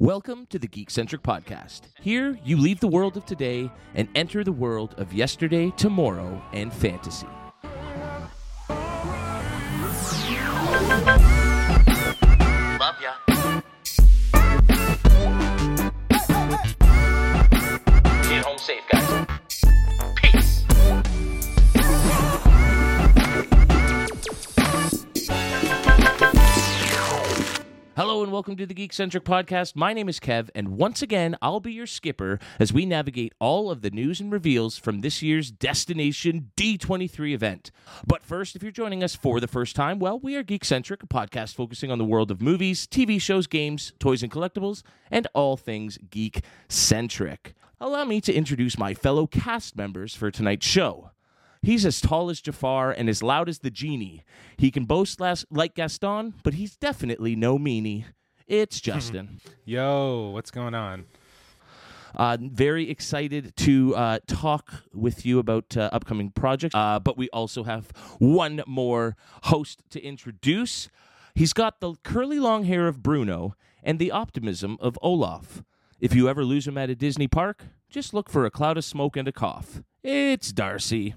Welcome to the Geekcentric Podcast. Here, you leave the world of today and enter the world of yesterday, tomorrow, and fantasy. Hello and welcome to the Geekcentric Podcast. My name is Kev, and once again, I'll be your skipper as we navigate all of the news and reveals from this year's Destination D23 event. But first, if you're joining us for the first time, well, we are Geekcentric, a podcast focusing on the world of movies, TV shows, games, toys, and collectibles, and all things geek centric. Allow me to introduce my fellow cast members for tonight's show. He's as tall as Jafar and as loud as the genie. He can boast like Gaston, but he's definitely no meanie. It's Justin. Yo, what's going on? uh, very excited to uh, talk with you about uh, upcoming projects, uh, but we also have one more host to introduce. He's got the curly long hair of Bruno and the optimism of Olaf. If you ever lose him at a Disney park, just look for a cloud of smoke and a cough. It's Darcy.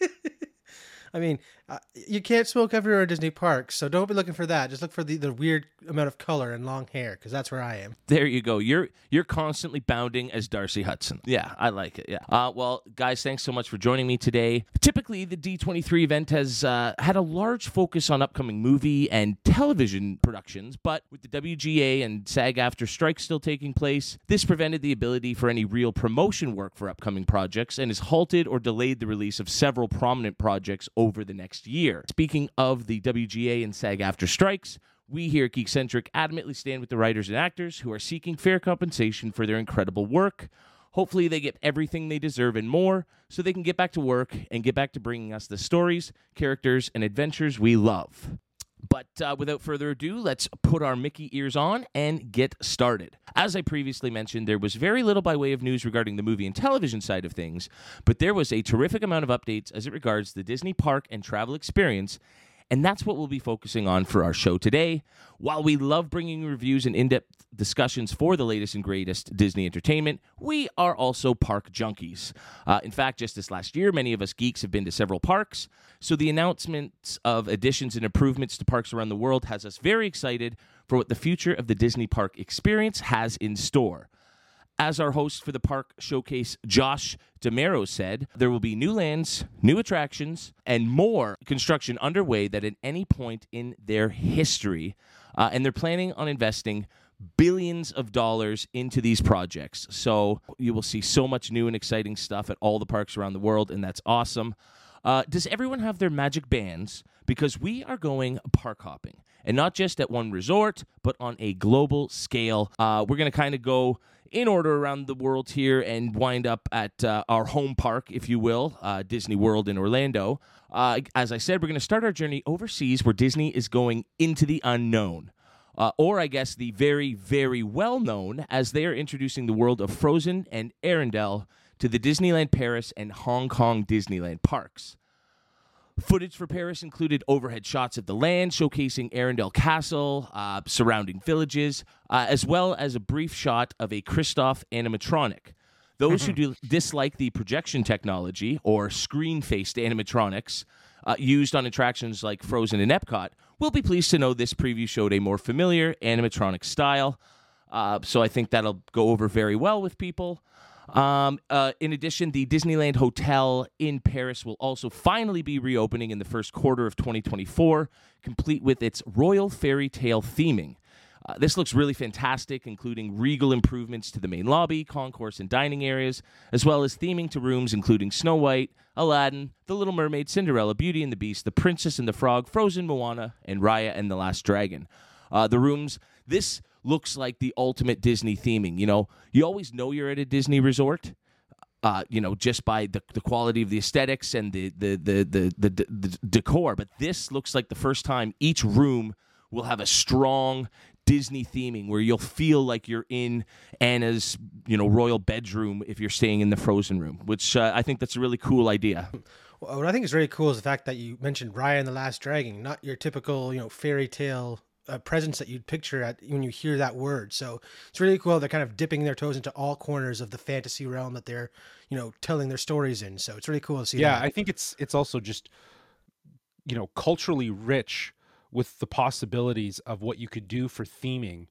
I mean, uh, you can't smoke everywhere in Disney parks, so don't be looking for that. Just look for the, the weird amount of color and long hair, because that's where I am. There you go. You're you're constantly bounding as Darcy Hudson. Yeah, I like it. Yeah. Uh, well, guys, thanks so much for joining me today. Typically, the D23 event has uh, had a large focus on upcoming movie and television productions, but with the WGA and SAG-AFTRA strikes still taking place, this prevented the ability for any real promotion work for upcoming projects and has halted or delayed the release of several prominent projects over the next year. Speaking of the WGA and SAG-AFTRA strikes, we here at Geekcentric adamantly stand with the writers and actors who are seeking fair compensation for their incredible work. Hopefully, they get everything they deserve and more so they can get back to work and get back to bringing us the stories, characters, and adventures we love. But uh, without further ado, let's put our Mickey ears on and get started. As I previously mentioned, there was very little by way of news regarding the movie and television side of things, but there was a terrific amount of updates as it regards the Disney park and travel experience. And that's what we'll be focusing on for our show today. While we love bringing reviews and in depth discussions for the latest and greatest Disney entertainment, we are also park junkies. Uh, in fact, just this last year, many of us geeks have been to several parks. So the announcements of additions and improvements to parks around the world has us very excited for what the future of the Disney park experience has in store. As our host for the park showcase, Josh D'Amaro, said, there will be new lands, new attractions, and more construction underway than at any point in their history. Uh, and they're planning on investing billions of dollars into these projects. So you will see so much new and exciting stuff at all the parks around the world, and that's awesome. Uh, does everyone have their magic bands? Because we are going park hopping, and not just at one resort, but on a global scale. Uh, we're going to kind of go in order around the world here and wind up at uh, our home park, if you will, uh, Disney World in Orlando. Uh, as I said, we're going to start our journey overseas where Disney is going into the unknown. Uh, or, I guess, the very, very well known as they are introducing the world of Frozen and Arendelle to the Disneyland Paris and Hong Kong Disneyland parks. Footage for Paris included overhead shots of the land showcasing Arendelle Castle, uh, surrounding villages, uh, as well as a brief shot of a Kristoff animatronic. Those who do dislike the projection technology or screen faced animatronics uh, used on attractions like Frozen and Epcot will be pleased to know this preview showed a more familiar animatronic style. Uh, so I think that'll go over very well with people. Um, uh, in addition, the Disneyland Hotel in Paris will also finally be reopening in the first quarter of 2024, complete with its royal fairy tale theming. Uh, this looks really fantastic, including regal improvements to the main lobby, concourse, and dining areas, as well as theming to rooms including Snow White, Aladdin, The Little Mermaid, Cinderella, Beauty and the Beast, The Princess and the Frog, Frozen, Moana, and Raya and the Last Dragon. Uh, the rooms, this looks like the ultimate Disney theming. You know, you always know you're at a Disney resort. Uh, you know, just by the, the quality of the aesthetics and the the, the the the the decor, but this looks like the first time each room will have a strong Disney theming where you'll feel like you're in Anna's, you know, royal bedroom if you're staying in the Frozen room, which uh, I think that's a really cool idea. What I think is really cool is the fact that you mentioned Raya and the Last Dragon, not your typical, you know, fairy tale uh, presence that you'd picture at when you hear that word. So it's really cool. They're kind of dipping their toes into all corners of the fantasy realm that they're you know telling their stories in. So it's really cool to see. yeah, that. I think it's it's also just you know culturally rich with the possibilities of what you could do for theming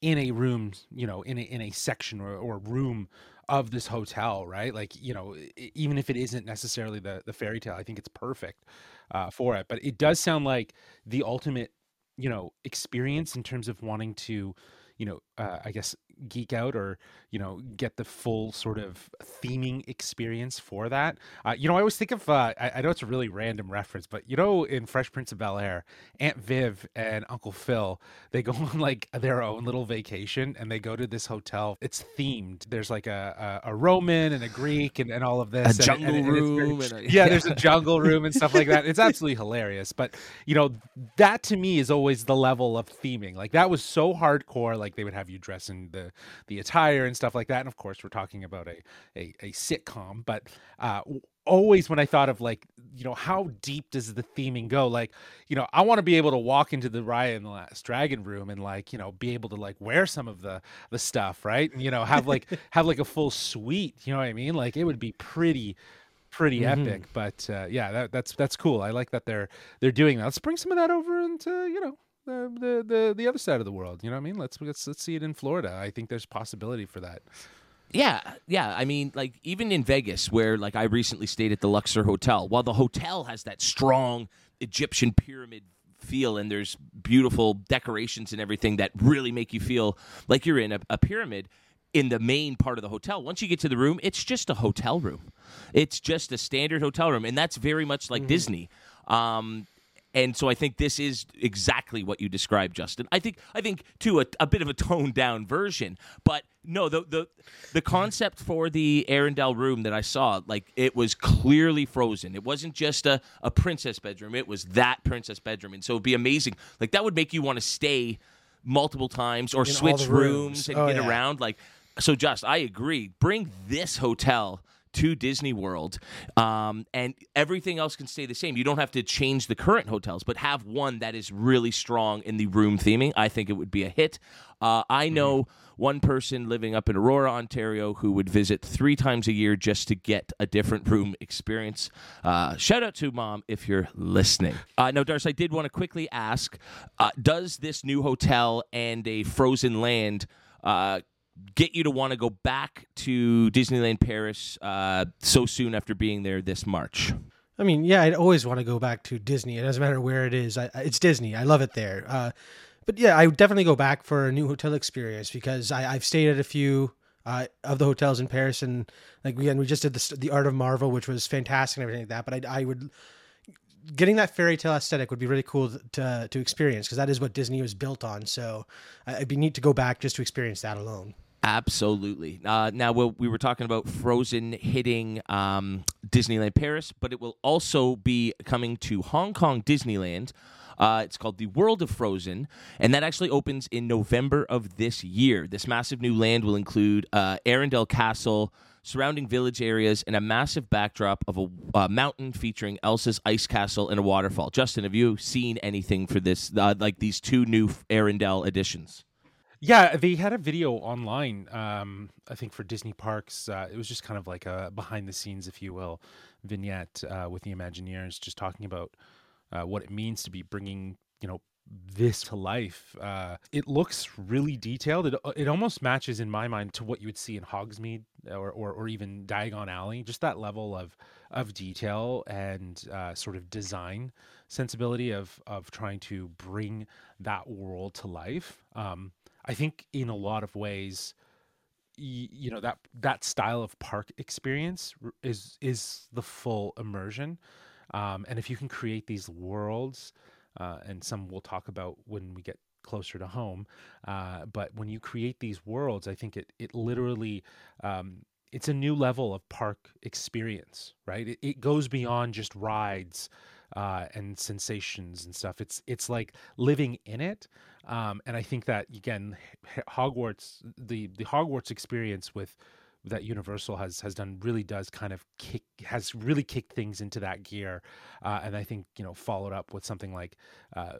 in a room, you know, in a in a section or, or room of this hotel, right? Like, you know, even if it isn't necessarily the the fairy tale, I think it's perfect uh, for it. But it does sound like the ultimate, you know, experience in terms of wanting to, you know, uh, I guess geek out or you know get the full sort of theming experience for that. Uh, you know, I always think of uh, I, I know it's a really random reference, but you know, in Fresh Prince of Bel Air, Aunt Viv and Uncle Phil they go on like their own little vacation and they go to this hotel. It's themed. There's like a a, a Roman and a Greek and, and all of this. A and- and- jungle and very- room and a- yeah, there's a jungle room and stuff like that. It's absolutely hilarious. But you know, that to me is always the level of theming. Like that was so hardcore. Like they would have you dress in the the attire and stuff like that. And of course, we're talking about a a, a sitcom. But uh, always when I thought of like you know how deep does the theming go? Like you know, I want to be able to walk into the Raya and the Last Dragon room and like you know be able to like wear some of the the stuff, right? And you know have like have like a full suite. You know what I mean? Like it would be pretty pretty Mhm. epic but uh, yeah that, that's that's cool i like that they're they're doing that let's bring some of that over into you know the, the the the other side of the world you know what i mean let's let's let's see it in florida i think there's possibility for that Yeah, yeah. I mean, like even in Vegas, where like I recently stayed at the Luxor Hotel. While the hotel has that strong Egyptian pyramid feel, and there's beautiful decorations and everything that really make you feel like you're in a, a pyramid. In the main part of the hotel, once you get to the room, it's just a hotel room. It's just a standard hotel room, and that's very much like Disney. Um, and so I think this is exactly what you described, Justin. I think I think to a, a bit of a toned down version, but no, the the the concept for the Arendelle room that I saw, like it was clearly frozen. It wasn't just a, a princess bedroom; it was that princess bedroom, and so it'd be amazing. Like that would make you want to stay multiple times or In switch rooms. rooms. and Oh, get yeah. around. Like so, just I agree. Bring this hotel to Disney World, um, and everything else can stay the same. You don't have to change the current hotels, but have one that is really strong in the room theming. I think it would be a hit. Uh, I Mm-hmm. know one person living up in Aurora, Ontario, who would visit three times a year just to get a different room experience. Uh, shout out to mom if you're listening. Uh, now, Darcy, I did want to quickly ask: uh, Does this new hotel and a frozen land? Uh, get you to want to go back to Disneyland Paris uh, so soon after being there this March? I mean, yeah, I'd always want to go back to Disney. It doesn't matter where it is. I, it's Disney. I love it there. Uh, but yeah, I would definitely go back for a new hotel experience because I, I've stayed at a few uh, of the hotels in Paris, and like again, we just did the the Art of Marvel, which was fantastic and everything like that. But I, I would getting that fairy tale aesthetic would be really cool to to experience because that is what Disney was built on. So it'd be neat to go back just to experience that alone. Absolutely. Uh, now, we we were talking about Frozen hitting um, Disneyland Paris, but it will also be coming to Hong Kong Disneyland. Uh, it's called the World of Frozen, and that actually opens in November of this year. This massive new land will include uh, Arendelle Castle, surrounding village areas, and a massive backdrop of a uh, mountain featuring Elsa's ice castle and a waterfall. Justin, have you seen anything for this, uh, like these two new Arendelle additions? Yeah, they had a video online. Um, I think for Disney parks, uh, it was just kind of like a behind the scenes, if you will, vignette uh, with the Imagineers, just talking about uh, what it means to be bringing, you know, this to life. Uh, it looks really detailed. It it almost matches in my mind to what you would see in Hogsmeade or or, or even Diagon Alley. Just that level of of detail and uh, sort of design sensibility of of trying to bring that world to life. Um, I think in a lot of ways, y- you know that that style of park experience is is the full immersion, um, and if you can create these worlds, uh, and some we'll talk about when we get closer to home, uh, but when you create these worlds, I think it it literally um, it's a new level of park experience, right? It, it goes beyond just rides uh, and sensations and stuff. It's it's like living in it, um, and I think that again, Hogwarts, the the Hogwarts experience with that Universal has has done really does kind of kick has really kicked things into that gear, uh, and I think you know followed up with something like. Uh,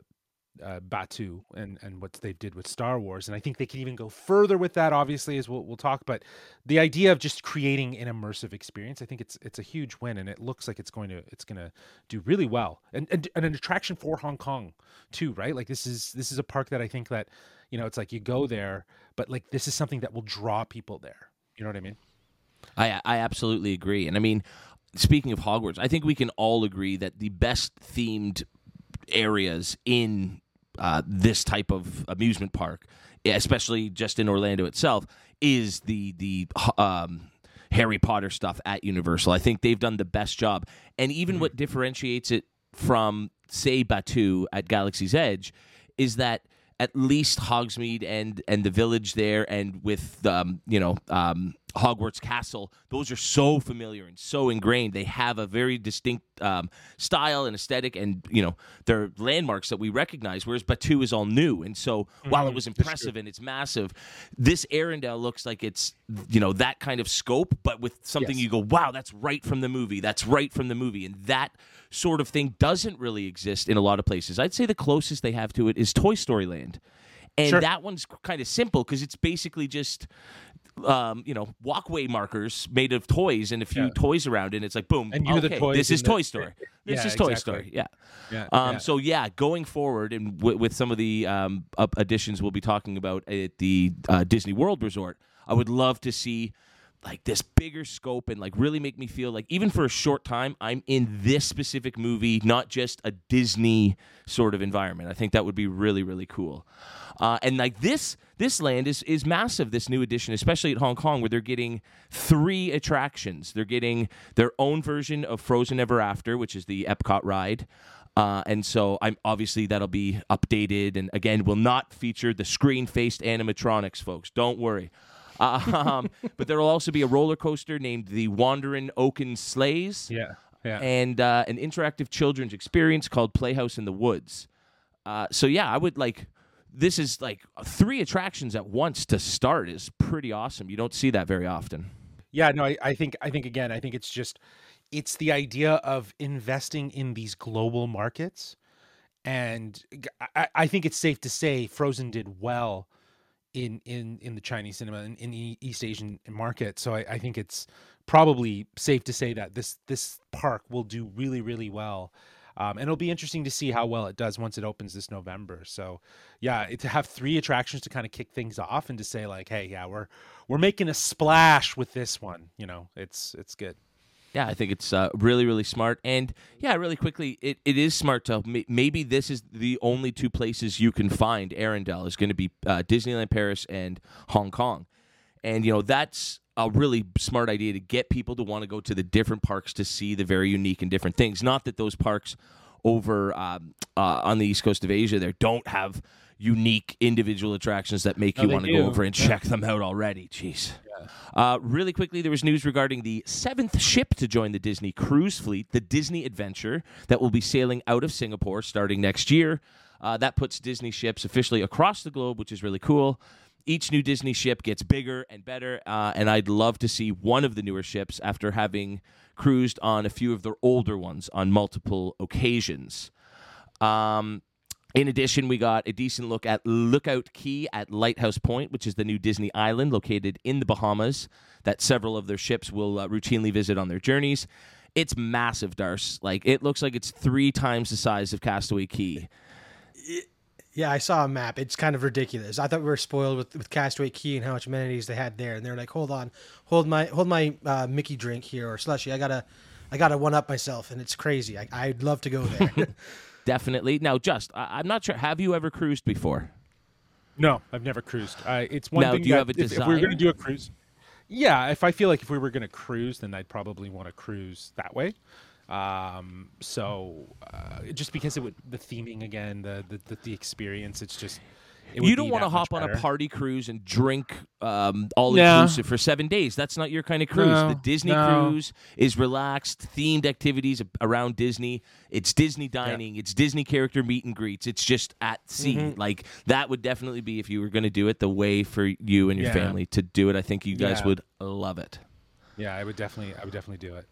uh, Batuu and and what they did with Star Wars, and I think they can even go further with that. Obviously, as we'll we'll talk, but the idea of just creating an immersive experience, I think it's it's a huge win, and it looks like it's going to it's going to do really well, and, and and an attraction for Hong Kong too, right? Like this is this is a park that I think that you know it's like you go there, but like this is something that will draw people there. You know what I mean? I I absolutely agree. And I mean, speaking of Hogwarts, I think we can all agree that the best themed areas in uh, this type of amusement park, especially just in Orlando itself, is the the um, Harry Potter stuff at Universal. I think they've done the best job, and even what differentiates it from say Batuu at Galaxy's Edge is that at least Hogsmeade and and the village there, and with um, you know um, Hogwarts Castle, those are so familiar and so ingrained. They have a very distinct um, style and aesthetic, and you know they're landmarks that we recognize. Whereas Batuu is all new, and so while it was impressive and it's massive, this Arendelle looks like it's you know that kind of scope, but with something Yes. you go, wow, that's right from the movie. That's right from the movie, and that sort of thing doesn't really exist in a lot of places. I'd say the closest they have to it is Toy Story Land. And Sure. that one's kind of simple because it's basically just, um, you know, walkway markers made of toys and a few Yeah. toys around, it, and it's like boom. And you're the okay, toys This is the- Toy Story. This Yeah, is Toy exactly. Story. Yeah. Yeah. Um, yeah. So yeah, going forward and w- with some of the um, up additions we'll be talking about at the uh, Disney World Resort, I would love to see like this bigger scope and like really make me feel like even for a short time I'm in this specific movie, not just a Disney sort of environment. I think that would be really really cool. Uh, and like this this land is is massive. This new edition, especially at Hong Kong, where they're getting three attractions. They're getting their own version of Frozen Ever After, which is the Epcot ride. Uh, and so I'm obviously that'll be updated and again will not feature the screen faced animatronics, folks. Don't worry. Um, but there will also be a roller coaster named the Wandering Oaken Sleighs yeah. Yeah. and uh, an interactive children's experience called Playhouse in the Woods. Uh, so yeah, I would like. This is like three attractions at once to start is pretty awesome. You don't see that very often. Yeah, no, I, I think I think again, I think it's just it's the idea of investing in these global markets, and I, I think it's safe to say Frozen did well in in in the Chinese cinema and in the East Asian market. So I, I think it's probably safe to say that this this park will do really really well. Um, and it'll be interesting to see how well it does once it opens this November. So, yeah, it, to have three attractions to kind of kick things off and to say like, "Hey, yeah, we're we're making a splash with this one." You know, it's it's good. Yeah, I think it's uh, really, really smart. And yeah, really quickly, it, it is smart to maybe this is the only two places you can find Arendelle is going to be uh, Disneyland Paris and Hong Kong. And, you know, that's a really smart idea to get people to want to go to the different parks to see the very unique and different things. Not that those parks over um, uh, on the east coast of Asia there don't have unique individual attractions that make you want to go over and check them out already. Jeez. Uh, really quickly, there was news regarding the seventh ship to join the Disney cruise fleet, the Disney Adventure, that will be sailing out of Singapore starting next year. Uh, that puts Disney ships officially across the globe, which is really cool. Each new Disney ship gets bigger and better, uh, and I'd love to see one of the newer ships after having cruised on a few of their older ones on multiple occasions. Um, in addition, we got a decent look at Lookout Cay at Lighthouse Point, which is the new Disney island located in the Bahamas that several of their ships will uh, routinely visit on their journeys. It's massive, Darce. Like it looks like it's three times the size of Castaway Cay. Yeah, I saw a map. It's kind of ridiculous. I thought we were spoiled with, with Castaway Cay and how much amenities they had there, and they're like, "Hold on, hold my hold my uh, Mickey drink here or slushy. I gotta, I gotta one up myself." And it's crazy. I, I'd love to go there. Definitely. Now, just I- I'm not sure. Have you ever cruised before? No, I've never cruised. Uh, it's one Now, thing do you that have a if, if we're going to do a cruise, yeah, if I feel like if we were going to cruise, then I'd probably want to cruise that way. Um, so uh, just because it would the theming again, the the, the, the experience, it's just You don't want to that much hop on a party cruise and drink um, all No. inclusive for seven days. That's not your kind of cruise. No, the Disney no. cruise is relaxed, themed activities around Disney. It's Disney dining. It's Disney character meet and greets. It's just at sea. Mm-hmm. Like that would definitely be if you were going to do it the way for you and your Yeah. family to do it. I think you guys Yeah. would love it. Yeah, I would definitely, I would definitely do it.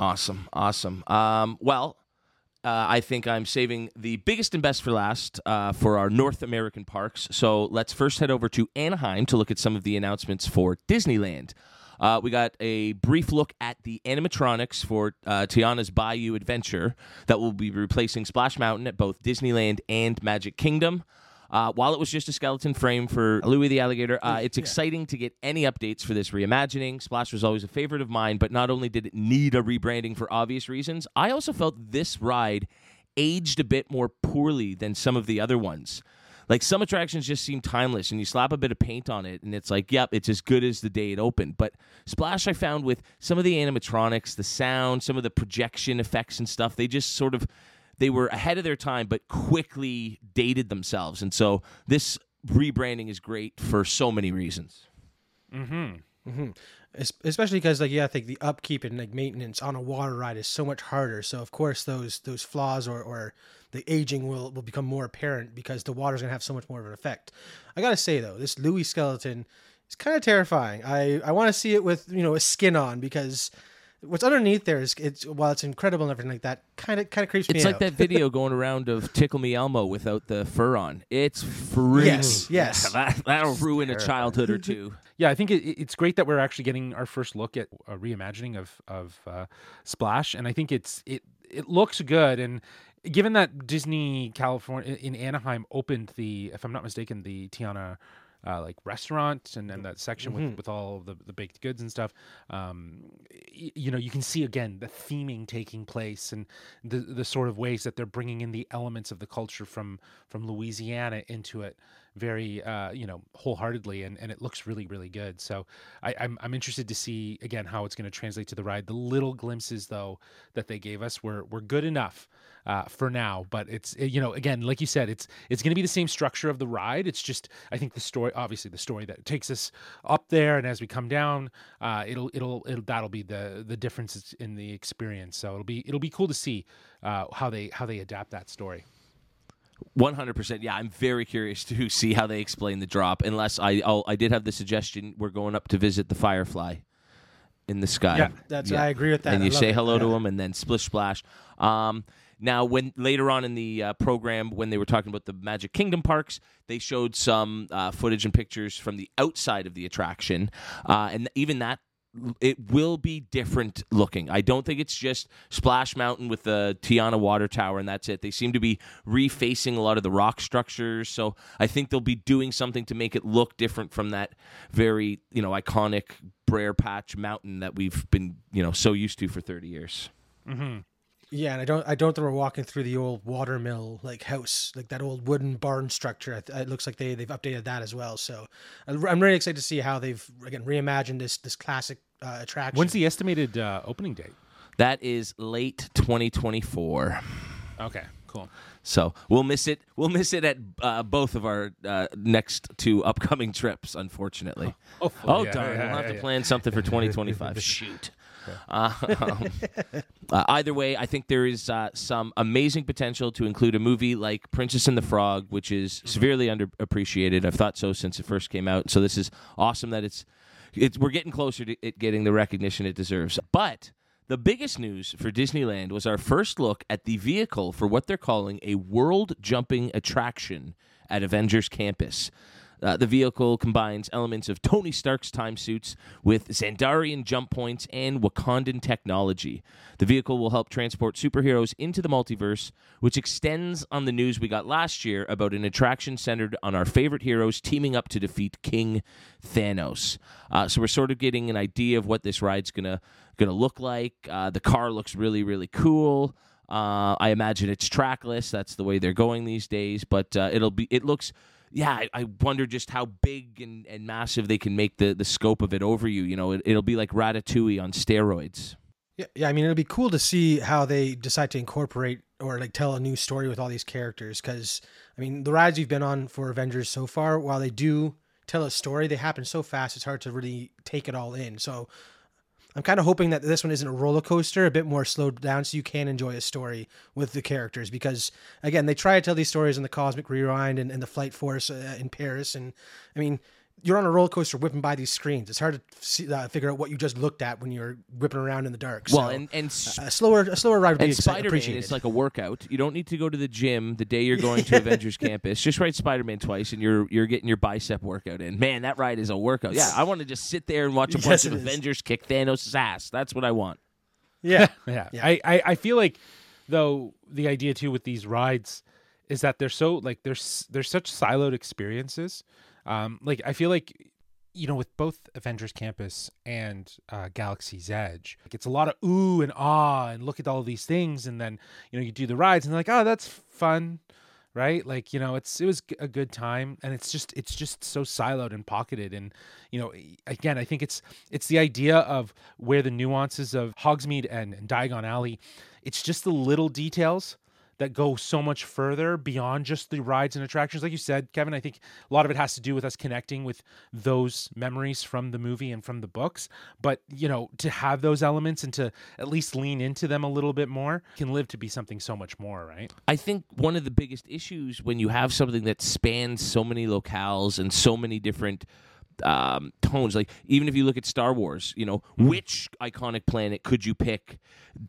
Awesome, awesome. Um, well, uh, I think I'm saving the biggest and best for last uh, for our North American parks. So let's first head over to Anaheim to look at some of the announcements for Disneyland. Uh, we got a brief look at the animatronics for uh, Tiana's Bayou Adventure that will be replacing Splash Mountain at both Disneyland and Magic Kingdom. Uh, while it was just a skeleton frame for Louis the Alligator, uh, it's exciting to get any updates for this reimagining. Splash was always a favorite of mine, but not only did it need a rebranding for obvious reasons, I also felt this ride aged a bit more poorly than some of the other ones. Like some attractions just seem timeless, and you slap a bit of paint on it, and it's like, yep, it's as good as the day it opened. But Splash, I found with some of the animatronics, the sound, some of the projection effects and stuff, they just sort of they were ahead of their time, but quickly dated themselves. And so this rebranding is great for so many reasons. Mm-hmm. Mm-hmm. Es- especially because like yeah, I think the upkeep and like maintenance on a water ride is so much harder. So of course those those flaws or or the aging will will become more apparent because the water's gonna have so much more of an effect. I gotta say though, this Louis skeleton is kind of terrifying. I I want to see it with you know a skin on because what's underneath there is it's while it's incredible and everything like that, kind of kind of creeps me It's like out. that video going around of Tickle Me Elmo without the fur on. It's freaky. Yes, yes. That, that'll ruin a childhood or two. Yeah, I think it, it's great that we're actually getting our first look at a reimagining of of uh, Splash, and I think it's it it looks good. And given that Disney California in Anaheim opened the, if I'm not mistaken, the Tiana. Uh, like restaurant and, and that section with, with all the, the baked goods and stuff um, y- you know you can see again the theming taking place and the the sort of ways that they're bringing in the elements of the culture from from Louisiana into it very uh, you know wholeheartedly and, and it looks really really good. So I, I'm, I'm interested to see again how it's going to translate to the ride. The little glimpses though that they gave us were, were good enough uh, for now but it's you know again like you said it's it's going to be the same structure of the ride it's just I think the story obviously the story that takes us up there and as we come down uh, it'll, it'll it'll that'll be the the difference in the experience so it'll be it'll be cool to see uh, how they how they adapt that story One hundred percent. Yeah, I'm very curious to see how they explain the drop. Unless I, I'll, I did have the suggestion we're going up to visit the Firefly in the sky. Yeah, That's I agree with that. and I you say it. hello to Yeah. him, and then splish splash. Um, now, when later on in the uh, program, when they were talking about the Magic Kingdom parks, they showed some uh, footage and pictures from the outside of the attraction, uh, and even that. It will be different looking. I don't think it's just Splash Mountain with the Tiana Water Tower and that's it. They seem to be refacing a lot of the rock structures, so I think they'll be doing something to make it look different from that very, you know, iconic Brer Patch Mountain that we've been, you know, so used to for 30 years. Yeah, and I don't I don't think we're walking through the old watermill like house, like that old wooden barn structure. It looks like they they've updated that as well. So I'm I'm really excited to see how they've again reimagined this this classic uh, attraction. when's the estimated uh, opening date That is late 2024. okay cool So we'll miss it. We'll miss it at uh, both of our uh, next two upcoming trips, unfortunately. oh, Oh, yeah, darn. yeah, we'll have yeah, to yeah. plan something for 2025. Shoot. Uh, um, uh, either way, I think there is uh, some amazing potential to include a movie like Princess and the Frog, which is severely underappreciated. I've thought so since it first came out. So this is awesome that it's, it's we're getting closer to it getting the recognition it deserves. But the biggest news for Disneyland was our first look at the vehicle for what they're calling a world jumping attraction at Avengers Campus. Uh, the vehicle combines elements of Tony Stark's time suits with Xandarian jump points and Wakandan technology. The vehicle will help transport superheroes into the multiverse, which extends on the news we got last year about an attraction centered on our favorite heroes teaming up to defeat King Thanos. Uh, so we're sort of getting an idea of what this ride's gonna gonna look like. Uh, the car looks really really cool. Uh, I imagine it's trackless. That's the way they're going these days. But uh, it'll be. It looks. Yeah, I, I wonder just how big and, and massive they can make the, the scope of it over you. You know, it, it'll be like Ratatouille on steroids. Yeah, yeah. I mean, it'll be cool to see how they decide to incorporate or like tell a new story with all these characters. Because I mean, the rides we've been on for Avengers so far, while they do tell a story, they happen so fast it's hard to really take it all in. So I'm kind of hoping that this one isn't a roller coaster, a bit more slowed down, so you can enjoy a story with the characters. Because again, they try to tell these stories in the Cosmic Rewind and, and the Flight Force uh, in Paris, and I mean, you're on a roller coaster whipping by these screens. It's hard to see, uh, figure out what you just looked at when you're whipping around in the dark. Well, So, and and s- a slower a slower ride would and exci- Spider Man appreciated. is like a workout. You don't need to go to the gym the day you're going to Avengers Campus. Just ride Spider Man twice, and you're you're getting your bicep workout in. Man, that ride is a workout. Yeah, I want to just sit there and watch a bunch Yes, of it is. Avengers kick Thanos' ass. That's what I want. yeah. Yeah. Yeah. I, I, I feel like though the idea too with these rides is that they're so like they're they're such siloed experiences. Um, like I feel like you know with both Avengers Campus and uh, Galaxy's Edge, like, it's a lot of ooh and ah and look at all these things, and then you know you do the rides and like oh that's fun. Right, like you know, it's it was a good time, and it's just it's just so siloed and pocketed, and you know, again, I think it's it's the idea of where the nuances of Hogsmeade and, and Diagon Alley, it's just the little details that go so much further beyond just the rides and attractions. Like you said, Kevin, I think a lot of it has to do with us connecting with those memories from the movie and from the books. But, you know, to have those elements and to at least lean into them a little bit more can live to be something so much more, right? I think one of the biggest issues when you have something that spans so many locales and so many different um, tones, like even if you look at Star Wars, you know, which iconic planet could you pick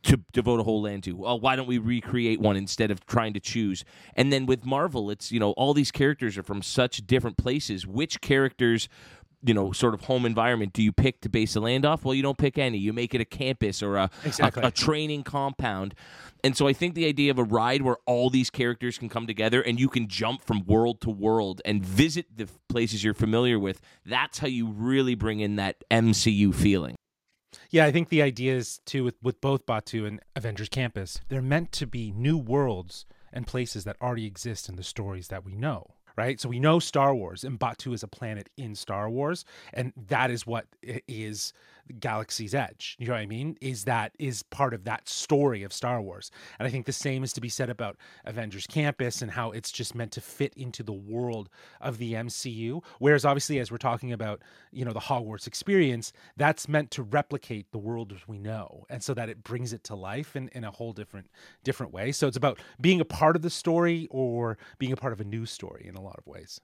to devote a whole land to? Well, why don't we recreate one instead of trying to choose? And then with Marvel, it's you know all these characters are from such different places. Which characters? You know, sort of home environment. Do you pick to base the land off? Well, you don't pick any. You make it a campus or a, Exactly. a, a training compound. And so I think the idea of a ride where all these characters can come together and you can jump from world to world and visit the places you're familiar with, that's how you really bring in that MCU feeling. Yeah, I think the idea is too with, with both Batuu and Avengers Campus, they're meant to be new worlds and places that already exist in the stories that we know. Right, so we know Star Wars, and Batuu is a planet in Star Wars, and that is what is Galaxy's Edge. You know what I mean? Is that is part of that story of Star Wars, and I think the same is to be said about Avengers Campus and how it's just meant to fit into the world of the MCU. Whereas obviously, as we're talking about, you know, the Hogwarts experience, that's meant to replicate the world as we know, and so that it brings it to life in, in a whole different different way. So it's about being a part of the story or being a part of a new story in a lot of ways.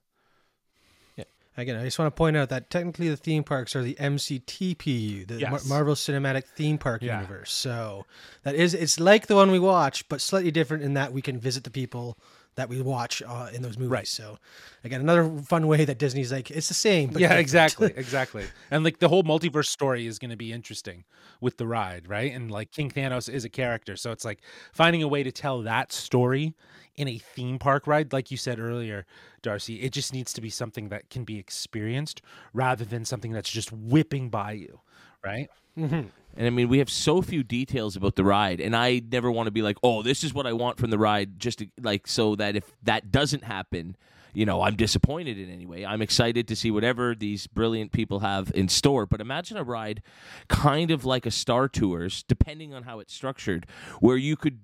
Again, I just want to point out that technically the theme parks are the MCTPU, the Mar- Marvel Cinematic Theme Park Yeah. Universe. So that is it's like the one we watch, but slightly different in that we can visit the people that we watch uh, in those movies. Right. So again, another fun way that Disney's like it's the same. But yeah, different. exactly, exactly. And like the whole multiverse story is going to be interesting with the ride, right? And like King Thanos is a character, so it's like finding a way to tell that story in a theme park ride, like you said earlier, Darcy. It just needs to be something that can be experienced rather than something that's just whipping by you, right? And I mean, we have so few details about the ride, and I never want to be like, "Oh, this is what I want from the ride," just to, like so that if that doesn't happen, you know, I'm disappointed in any way. I'm excited to see whatever these brilliant people have in store. But imagine a ride, kind of like a Star Tours, depending on how it's structured, where you could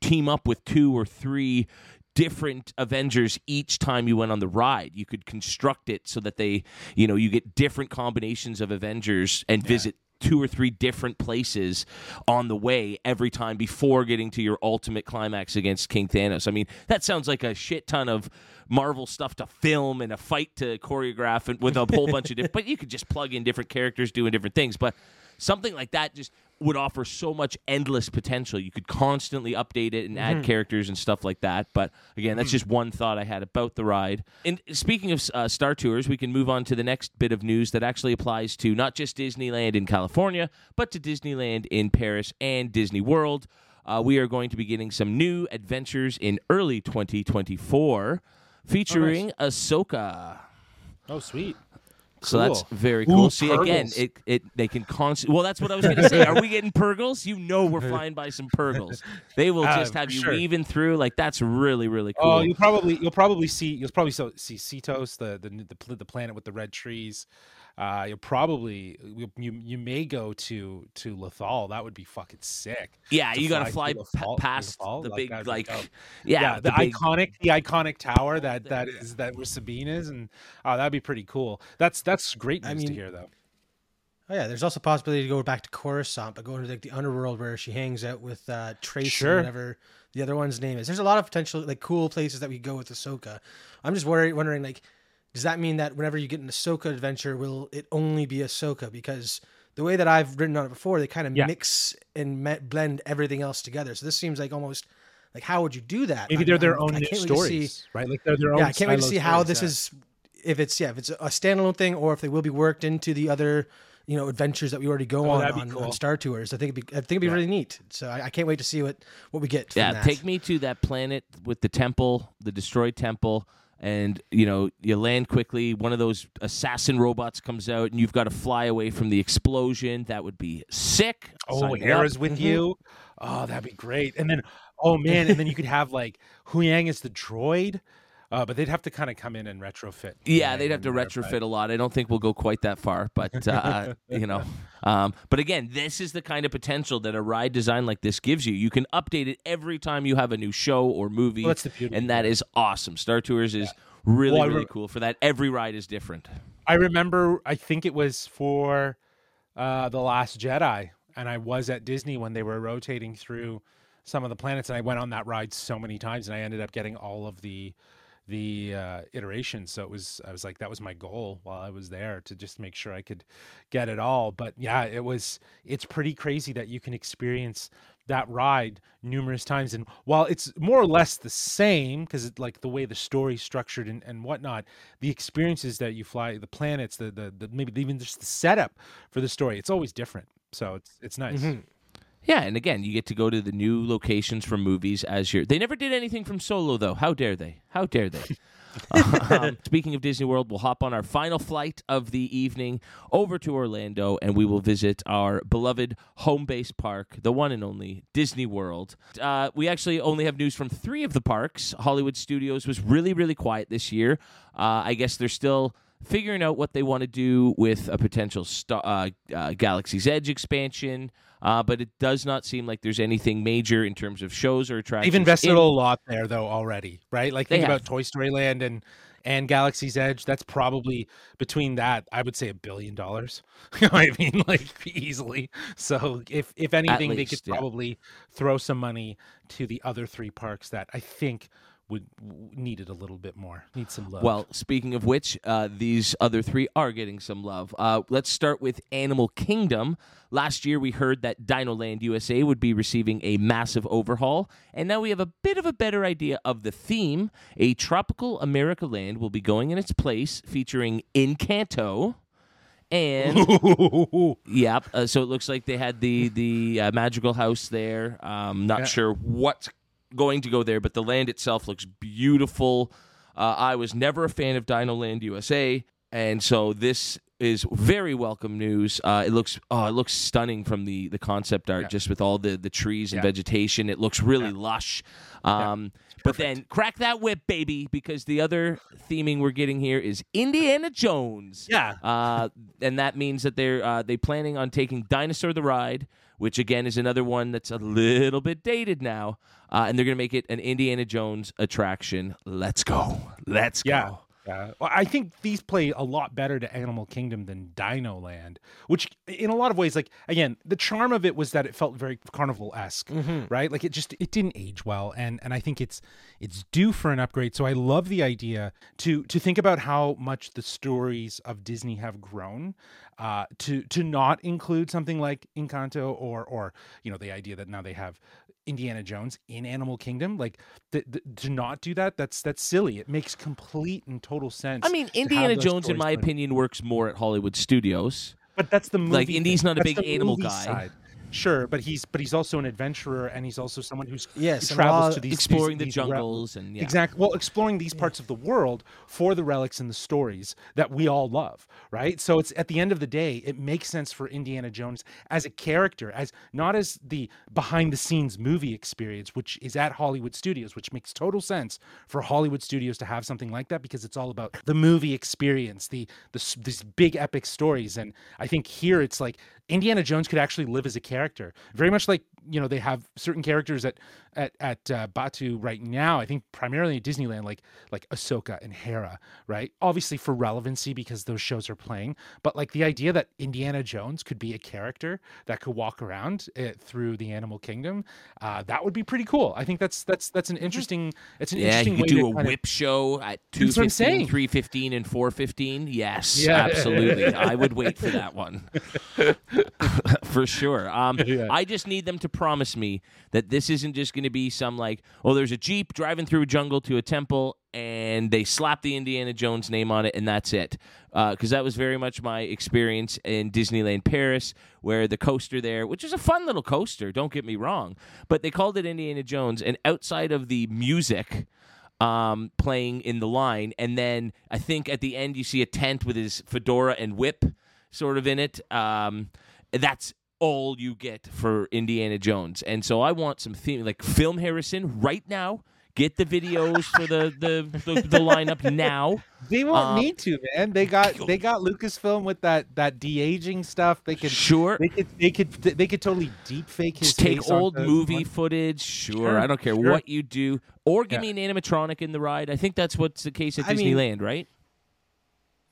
team up with two or three different Avengers each time you went on the ride. You could construct it so that they, you know, you get different combinations of Avengers and visit two or three different places on the way every time before getting to your ultimate climax against King Thanos. I mean, that sounds like a shit ton of Marvel stuff to film and a fight to choreograph and with a whole bunch of different but you could just plug in different characters doing different things, but something like that just would offer so much endless potential. You could constantly update it and add characters and stuff like that. But again, that's just one thought I had about the ride. And speaking of uh, Star Tours, we can move on to the next bit of news that actually applies to not just Disneyland in California, but to Disneyland in Paris and Disney World. Uh, we are going to be getting some new adventures in early 2024 featuring Ahsoka. Oh, sweet. So that's Cool. very Ooh, cool. See again, it it they can constantly. Well, that's what I was going to say. Are we getting Purrgils? You know, we're flying by some Purrgils. They will Uh, just have you sure. weaving through. Like that's really really cool. Oh, you'll probably you'll probably see you'll probably see Seatos, the, the the the planet with the red trees. Uh, you'll probably you, you you may go to to Lothal. That would be fucking sick. yeah, to you got to fly fly through pa- Lothal- past Lothal, the like, big that'd like dope. yeah, the, big, iconic the iconic tower that that is that where Sabine is, and oh, that'd be pretty cool. That's that's great news I to hear, though. Oh yeah, there's also a possibility to go back to Coruscant, but go into like the underworld where she hangs out with uh, Trace Sure. whatever the other one's name is. There's a lot of potential like cool places that we go with Ahsoka. I'm just worried, wondering like, does that mean that whenever you get an Ahsoka adventure, will it only be Ahsoka? Because the way that I've written on it before, they kind of Yeah. mix and me- blend everything else together. So this seems like almost like how would you do that? Maybe they're their I'm- own I new can't wait to see- stories, right? Like they're their own. yeah, I can't wait to see how this yeah. is. If it's yeah, if it's a standalone thing or if they will be worked into the other, you know, adventures that we already go Oh, on on, cool. on Star Tours. I think it'd be I think it'd be Yeah. really neat. So I, I can't wait to see what what we get. From Yeah, that. take me to that planet with the temple, the destroyed temple, and you know you land quickly. One of those assassin robots comes out, and you've got to fly away from the explosion. That would be sick. Oh, Sign me up. Era's with mm-hmm. you. Oh, that'd be great. And then, oh man, and then you could have like Huyang as the droid, uh, but they'd have to kind of come in and retrofit. Yeah, they'd have to there, retrofit but- a lot. I don't think we'll go quite that far, but uh, you know. Um, but again, this is the kind of potential that a ride design like this gives you. You can update it every time you have a new show or movie, Well, and that is awesome. Star Tours is really, Well, I really cool for that. Every ride is different. I remember, I think it was for uh, the Last Jedi, and I was at Disney when they were rotating through some of the planets, and I went on that ride so many times, and I ended up getting all of the the uh, iterations. So it was, I was like, that was my goal while I was there to just make sure I could get it all. But yeah, it was, it's pretty crazy that you can experience that ride numerous times and while it's more or less the same because like the way the story's structured and, and whatnot the experiences that you fly the planets the, the the maybe even just the setup for the story it's always different so it's it's nice Mhm. Yeah, and again, you get to go to the new locations from movies as your. They never did anything from Solo, though. How dare they? How dare they? um, speaking of Disney World, we'll hop on our final flight of the evening over to Orlando, and we will visit our beloved home base park, the one and only Disney World. Uh, we actually only have news from three of the parks. Hollywood Studios was really, really quiet this year. Uh, I guess they're still figuring out what they want to do with a potential star, uh, uh, Galaxy's Edge expansion. Uh, but it does not seem like there's anything major in terms of shows or attractions. they've invested in- a lot there though already right? Like think about toy story land and and galaxy's edge. That's probably between that i would say a billion dollars. You know i mean? Like easily. So if if anything they could yeah. probably throw some money to the other three parks that i think would needed a little bit more need some love Well, speaking of which, uh, these other three are getting some love. Uh, let's start with Animal Kingdom. Last year, we heard that Dino Land USA would be receiving a massive overhaul, and now we have a bit of a better idea of the theme. A tropical America land will be going in its place, featuring Encanto. And Yep. Uh, so it looks like they had the the uh, magical house there. Um, not Yeah. sure what's going to go there, but the land itself looks beautiful. Uh, I was never a fan of Dino Land USA, and so this is very welcome news. Uh, it looks oh, it looks stunning from the the concept art, Yeah. just with all the the trees and Yeah. vegetation. It looks really Yeah. lush. Um, But then crack that whip, baby, because the other theming we're getting here is Indiana Jones. yeah Uh, and that means that they're uh, they planning on taking Dinosaur the Ride, which again is another one that's a little bit dated now, uh, and they're gonna make it an Indiana Jones attraction. Let's go, let's Yeah. go. Yeah. Well, I think these play a lot better to Animal Kingdom than Dino Land, which, in a lot of ways, like again, the charm of it was that it felt very carnival esque, right? Like it just it didn't age well, and and I think it's it's due for an upgrade. So I love the idea to to think about how much the stories of Disney have grown, uh, to to not include something like Encanto or or you know the idea that now they have Indiana Jones in Animal Kingdom, like th- th- to not do that, that's that's silly. It makes complete and total sense. I mean, Indiana Jones, in my opinion, works more at Hollywood Studios. but that's the movie. like, Indy's not a That's big animal guy. side. Sure, but he's but he's also an adventurer, and he's also someone who's Yes, who travels to these Exploring these, the these re- jungles and yeah. Exactly. Well, exploring these parts of the world for the relics and the stories that we all love, right? So it's at the end of the day, it makes sense for Indiana Jones as a character, as not as the behind the scenes movie experience, which is at Hollywood Studios, which makes total sense for Hollywood Studios to have something like that because it's all about the movie experience, the the these big epic stories, and I think here it's like Indiana Jones could actually live as a character. Very much like you know they have certain characters at at at uh, Batuu right now. I think primarily at Disneyland, like like Ahsoka and Hera, right? Obviously for relevancy because those shows are playing, but like the idea that Indiana Jones could be a character that could walk around uh, through the animal kingdom, uh, that would be pretty cool. I think that's that's that's an interesting. It's an Yeah, interesting you do a kind of- whip show at That's 215, 315, and 415. Yes, Yeah. absolutely. I would wait for that one. for sure. Um, Yeah. I just need them to promise me that this isn't just going to be some like, oh, there's a Jeep driving through a jungle to a temple and they slap the Indiana Jones name on it and that's it. Because that was very much my experience in Disneyland Paris, where the coaster there, which is a fun little coaster, don't get me wrong, but they called it Indiana Jones. And outside of the music, um, playing in the line, and then I think at the end you see a tent with his fedora and whip sort of in it. Um, that's all you get for Indiana Jones, and so I want some theme like film Harrison right now. Get the videos for the the, the, the lineup now. They won't Um, need to, man. They got they got Lucasfilm with that that de aging stuff. They could Sure. they could they could they could totally deep fake his Just take old movie one- footage. Sure, Sure, I don't care sure. what you do, or give Yeah. me an animatronic in the ride. I think that's what's the case at I mean- Disneyland, right?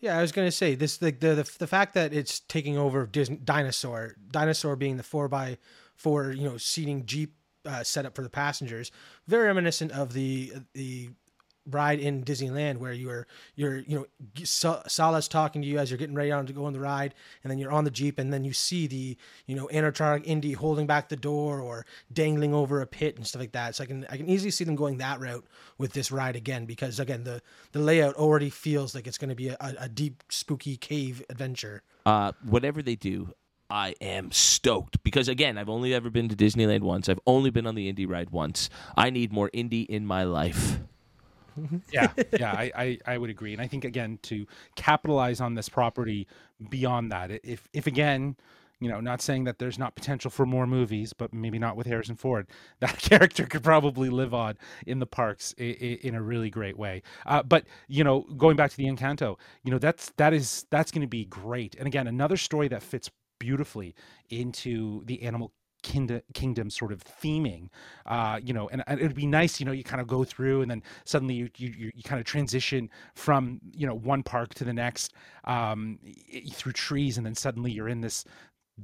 Yeah, I was gonna say this the the the, the fact that it's taking over Disney, dinosaur dinosaur being the four by four you know seating jeep uh, setup for the passengers, very reminiscent of the the ride in Disneyland where you're you're you know Sa- Sallah's talking to you as you're getting ready on to go on the ride, and then you're on the jeep, and then you see the you know animatronic Indy holding back the door or dangling over a pit and stuff like that. So I can I can easily see them going that route with this ride again because again the the layout already feels like it's going to be a, a, a deep spooky cave adventure. uh, whatever they do, I am stoked because again, I've only ever been to Disneyland once. I've only been on the Indy ride once. I need more Indy in my life. yeah, yeah, I, I, I would agree, and I think again to capitalize on this property beyond that, if if again, you know, not saying that there's not potential for more movies, but maybe not with Harrison Ford, that character could probably live on in the parks in, in a really great way. Uh, but you know, going back to the Encanto, you know, that's that is that's going to be great, and again, another story that fits beautifully into the animal kingdom, kingdom sort of theming uh you know and, and it'd be nice you know you kind of go through and then suddenly you you, you you kind of transition from you know one park to the next um through trees and then suddenly you're in this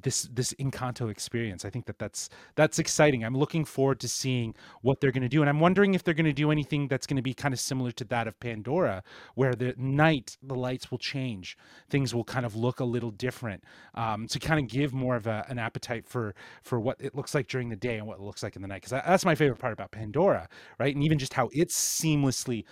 this this Encanto experience. I think that that's that's exciting. I'm looking forward to seeing what they're going to do, and I'm wondering if they're going to do anything that's going to be kind of similar to that of Pandora, where the night the lights will change, things will kind of look a little different, um, to kind of give more of a, an appetite for for what it looks like during the day and what it looks like in the night. Because that's my favorite part about Pandora, right? And even just how it seamlessly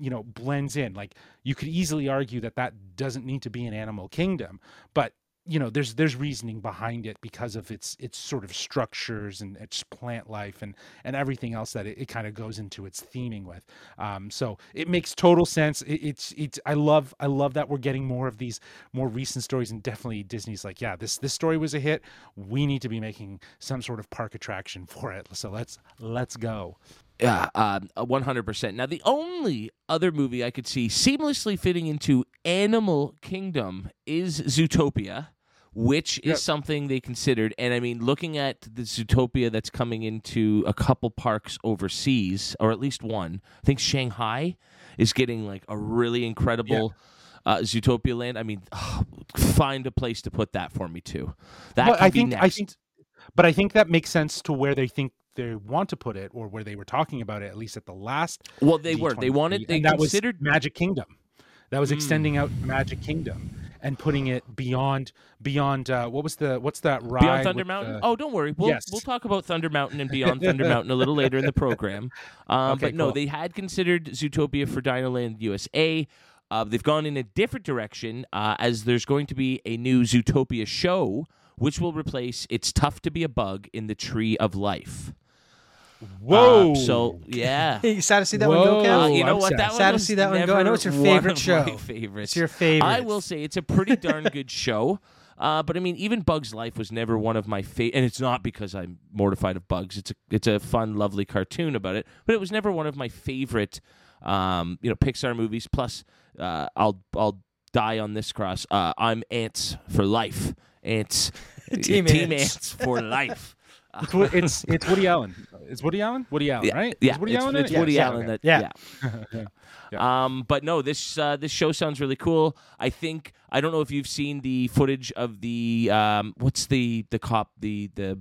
you know blends in like you could easily argue that that doesn't need to be an animal kingdom but you know there's there's reasoning behind it because of its its sort of structures and its plant life and and everything else that it, it kind of goes into its theming with. Um so it makes total sense. It, it's it's i love i love that we're getting more of these more recent stories and definitely disney's like yeah this this story was a hit. We need to be making some sort of park attraction for it. So let's let's go. Yeah, um, one hundred percent. Now, the only other movie I could see seamlessly fitting into Animal Kingdom is Zootopia, which is Yep. something they considered. And I mean, looking at the Zootopia that's coming into a couple parks overseas, or at least one, I think Shanghai is getting like a really incredible. Uh, Zootopia Land. I mean, find a place to put that for me too. That Well, I be think next. I think, but I think that makes sense to where they think they want to put it, or where they were talking about it, at least at the last. well, they were. They wanted. They and that considered. was Magic Kingdom. That was Mm. extending out Magic Kingdom and putting it beyond beyond. Uh, what was the what's that ride? Beyond Thunder Mountain. the- oh, don't worry. We'll Yes. we'll talk about Thunder Mountain and Beyond Thunder Mountain a little later in the program. Um, Okay, but no, cool. they had considered Zootopia for Dino Dinoland USA. Uh, they've gone in a different direction uh, as there's going to be a new Zootopia show, which will replace "It's Tough to Be a Bug in the Tree of Life." Whoa! Uh, so yeah. Hey, you sad to see that one go, Whoa. Kev? Uh, you know I'm what? sad. That one Sad to see that one go. I know never it's your favorite show. My favorites. It's your favorite. I will say it's a pretty darn good show. Uh, but I mean, even Bugs Life was never one of my favorite, and it's not because I'm mortified of Bugs. It's a it's a fun, lovely cartoon about it, but it was never one of my favorite, um, you know, Pixar movies. Plus, uh, I'll I'll die on this cross. Uh, I'm ants for life. Ants. Team Team Ants. Ants for life. It's it's Woody Allen. It's Woody Allen. Woody Allen, Yeah, right? yeah, Is Woody it's, Allen. it's it? Woody Yeah, Allen. okay. That, Yeah. yeah. Yeah. Um, but no, this uh, this show sounds really cool. I think I don't know if you've seen the footage of the um, what's the the cop the the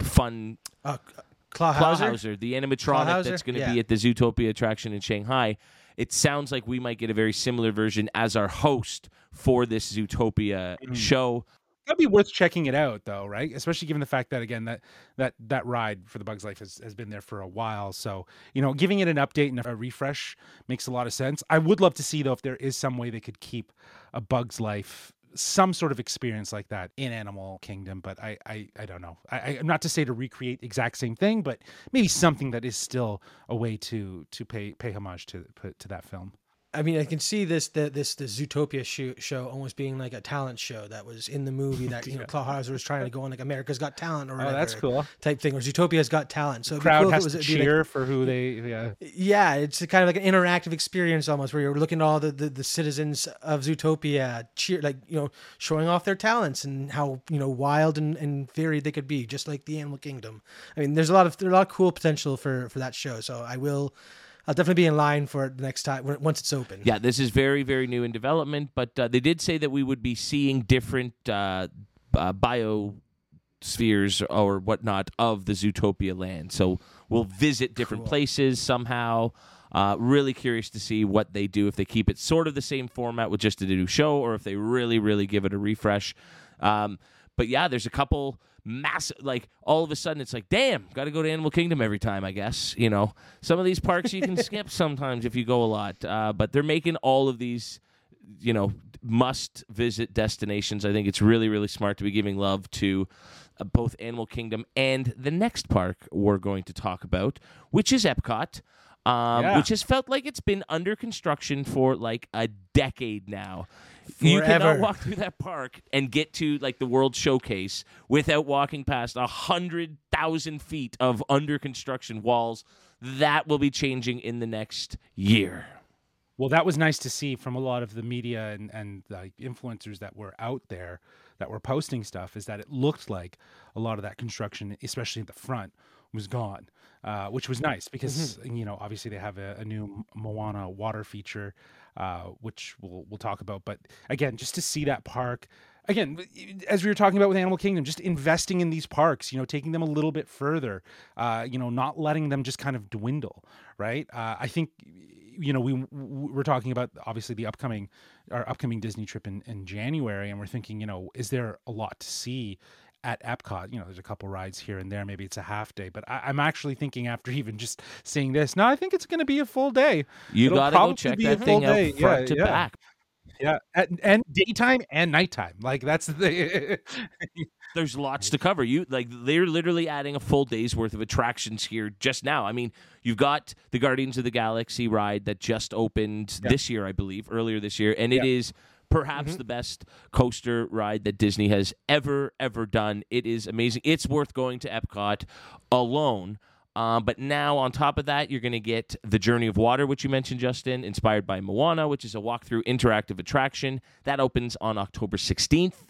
fun Uh, Clawhauser. Clawhauser, the animatronic Clawhauser? that's going to Yeah. be at the Zootopia attraction in Shanghai. It sounds like we might get a very similar version as our host for this Zootopia Mm. show. That'd be worth checking it out, though, right? Especially given the fact that again that that that ride for the Bugs Life has, has been there for a while. So you know, giving it an update and a refresh makes a lot of sense. I would love to see though if there is some way they could keep a Bugs Life some sort of experience like that in Animal Kingdom, but I I, I don't know. I, I not to say to recreate exact same thing, but maybe something that is still a way to to pay pay homage to to that film. I mean, I can see this the, this the Zootopia show, show almost being like a talent show that was in the movie that you know Clawhauser was trying to go on like America's Got Talent or Oh, whatever that's cool. type thing, or Zootopia's Got Talent. So be Crowd cool has it was to it'd like- cheer for who they yeah. Yeah, it's kind of like an interactive experience almost where you're looking at all the, the, the citizens of Zootopia cheer like, you know, showing off their talents and how, you know, wild and, and varied they could be, just like the Animal Kingdom. I mean, there's a lot of there's a lot of cool potential for for that show. So I will I'll definitely be in line for it the next time once it's open. Yeah, this is very, very new in development, but uh, they did say that we would be seeing different uh, uh, biospheres or whatnot of the Zootopia land. So we'll visit different Cool. places somehow. Uh, really curious to see what they do if they keep it sort of the same format with just a new show, or if they really, really give it a refresh. Um, but yeah, there's a couple massive like all of a sudden it's like damn got to go to animal kingdom every time i guess you know? Some of these parks you can skip sometimes if you go a lot uh, but they're making all of these you know must visit destinations. I think it's really really smart to be giving love to uh, both animal kingdom and the next park we're going to talk about which is epcot um, Yeah. which has felt like it's been under construction for like a decade now you cannot walk through that park and get to like the World Showcase without walking past a hundred thousand feet of under construction walls. That will be changing in the next year. Well, that was nice to see from a lot of the media and and like influencers that were out there that were posting stuff. Is that it looked like a lot of that construction, especially at the front, was gone, uh, which was nice because you know obviously they have a, a new Moana water feature, uh, which we'll we'll talk about. But again, just to see that park. Again, as we were talking about with Animal Kingdom, just investing in these parks, you know, taking them a little bit further, uh, you know, not letting them just kind of dwindle, right? Uh, I think you know we we're talking about obviously the upcoming our upcoming Disney trip in, in January, and we're thinking, you know, is there a lot to see at Epcot? You know, there's a couple rides here and there. Maybe it's a half day, but I, I'm actually thinking after even just seeing this, no, I think it's going to be a full day. You It'll got to go check be a that full thing out day. front Yeah, to yeah. back. Yeah, at, and daytime and nighttime. Like that's the. There's lots to cover. You like they're literally adding a full day's worth of attractions here just now. I mean, you've got the Guardians of the Galaxy ride that just opened Yeah. this year, I believe, earlier this year, and it is perhaps the best coaster ride that Disney has ever ever done. It is amazing. It's worth going to Epcot alone. Um, but now, on top of that, you're going to get the Journey of Water, which you mentioned, Justin, inspired by Moana, which is a walkthrough interactive attraction that opens on October 16th.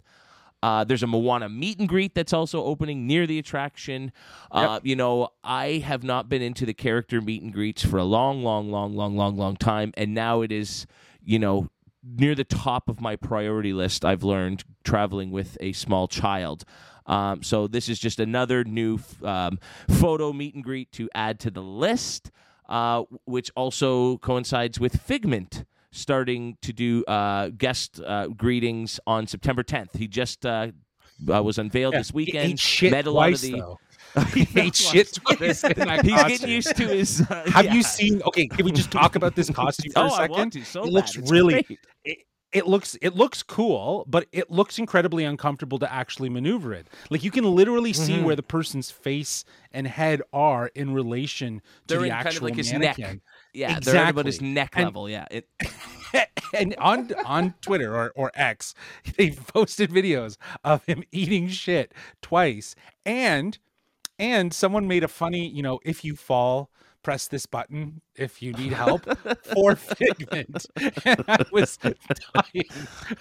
Uh, there's a Moana meet and greet that's also opening near the attraction. Uh, You know, I have not been into the character meet and greets for a long, long, long, long, long, long time, and now it is, you know, near the top of my priority list. I've learned traveling with a small child. Um, so this is just another new f- um, photo meet and greet to add to the list, uh, which also coincides with Figment starting to do uh, guest uh, greetings on September 10th. He just uh, uh, was unveiled this weekend. met a lot of the. though. he ate shit twice. He's getting used to his. Uh, Have yeah. you seen? Okay, can we just talk about this costume for Oh, a I second? want to so it looks. It's really. It, it looks it looks cool, but it looks incredibly uncomfortable to actually maneuver it. Like you can literally see Mm-hmm. where the person's face and head are in relation to They're the in actual kind of like his neck. Yeah, they're right about his Exactly. neck And- level. Yeah, it, and on on Twitter or, or X, they posted videos of him eating shit twice, and and someone made a funny, you know, if you fall, press this button if you need help for Figment. And I was dying.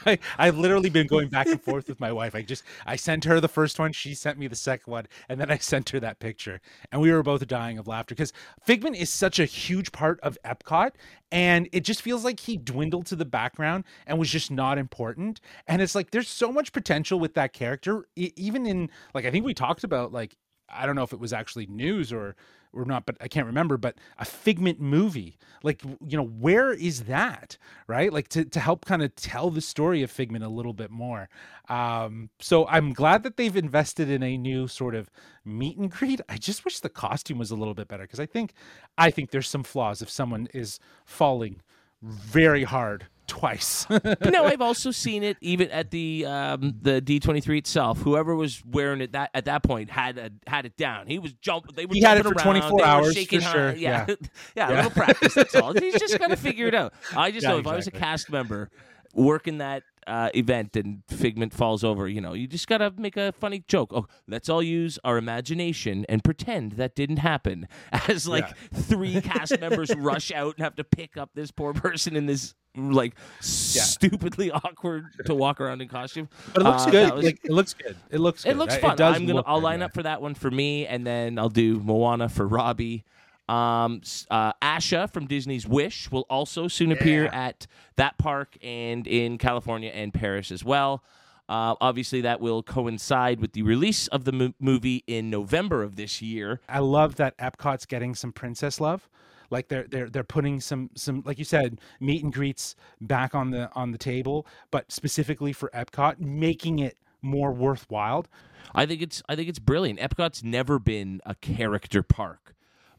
I, I've literally been going back and forth with my wife. I just I sent her the first one, she sent me the second one, and then I sent her that picture. And we were both dying of laughter because Figment is such a huge part of Epcot, and it just feels like he dwindled to the background and was just not important. And it's like there's so much potential with that character, even in like I think we talked about like I don't know if it was actually news or or not, but I can't remember. But a Figment movie, like you know, where is that, right? Like to to help kind of tell the story of Figment a little bit more. Um, so I'm glad that they've invested in a new sort of meet and greet. I just wish the costume was a little bit better because I think I think there's some flaws if someone is falling very hard twice. no, I've also seen it even at the um, the D twenty three itself. Whoever was wearing it that at that point had a, had it down. He was jump. They were He had it jumping for 24 they were hours, shaking for sure. Yeah, yeah, Yeah. a little practice. That's all. He's just gonna figure it out. I just Yeah, know if I was a cast member working that uh, event and Figment falls over, you know, you just gotta make a funny joke. Oh, let's all use our imagination and pretend that didn't happen. As like Yeah. three cast members rush out and have to pick up this poor person in this like stupidly awkward to walk around in costume. but it looks Uh, good. was- like, it looks good. It looks. Good. it looks fun. does I'm gonna. I'll good, line yeah. up for that one for me, and then I'll do Moana for Robbie. Um, uh, Asha from Disney's Wish will also soon appear at that park and in California and Paris as well. Uh, obviously, that will coincide with the release of the mo- movie in November of this year. I love that Epcot's getting some princess love. Like they're they're they're putting some some like you said meet and greets back on the on the table, but specifically for Epcot, making it more worthwhile. I think it's I think it's brilliant. Epcot's never been a character park.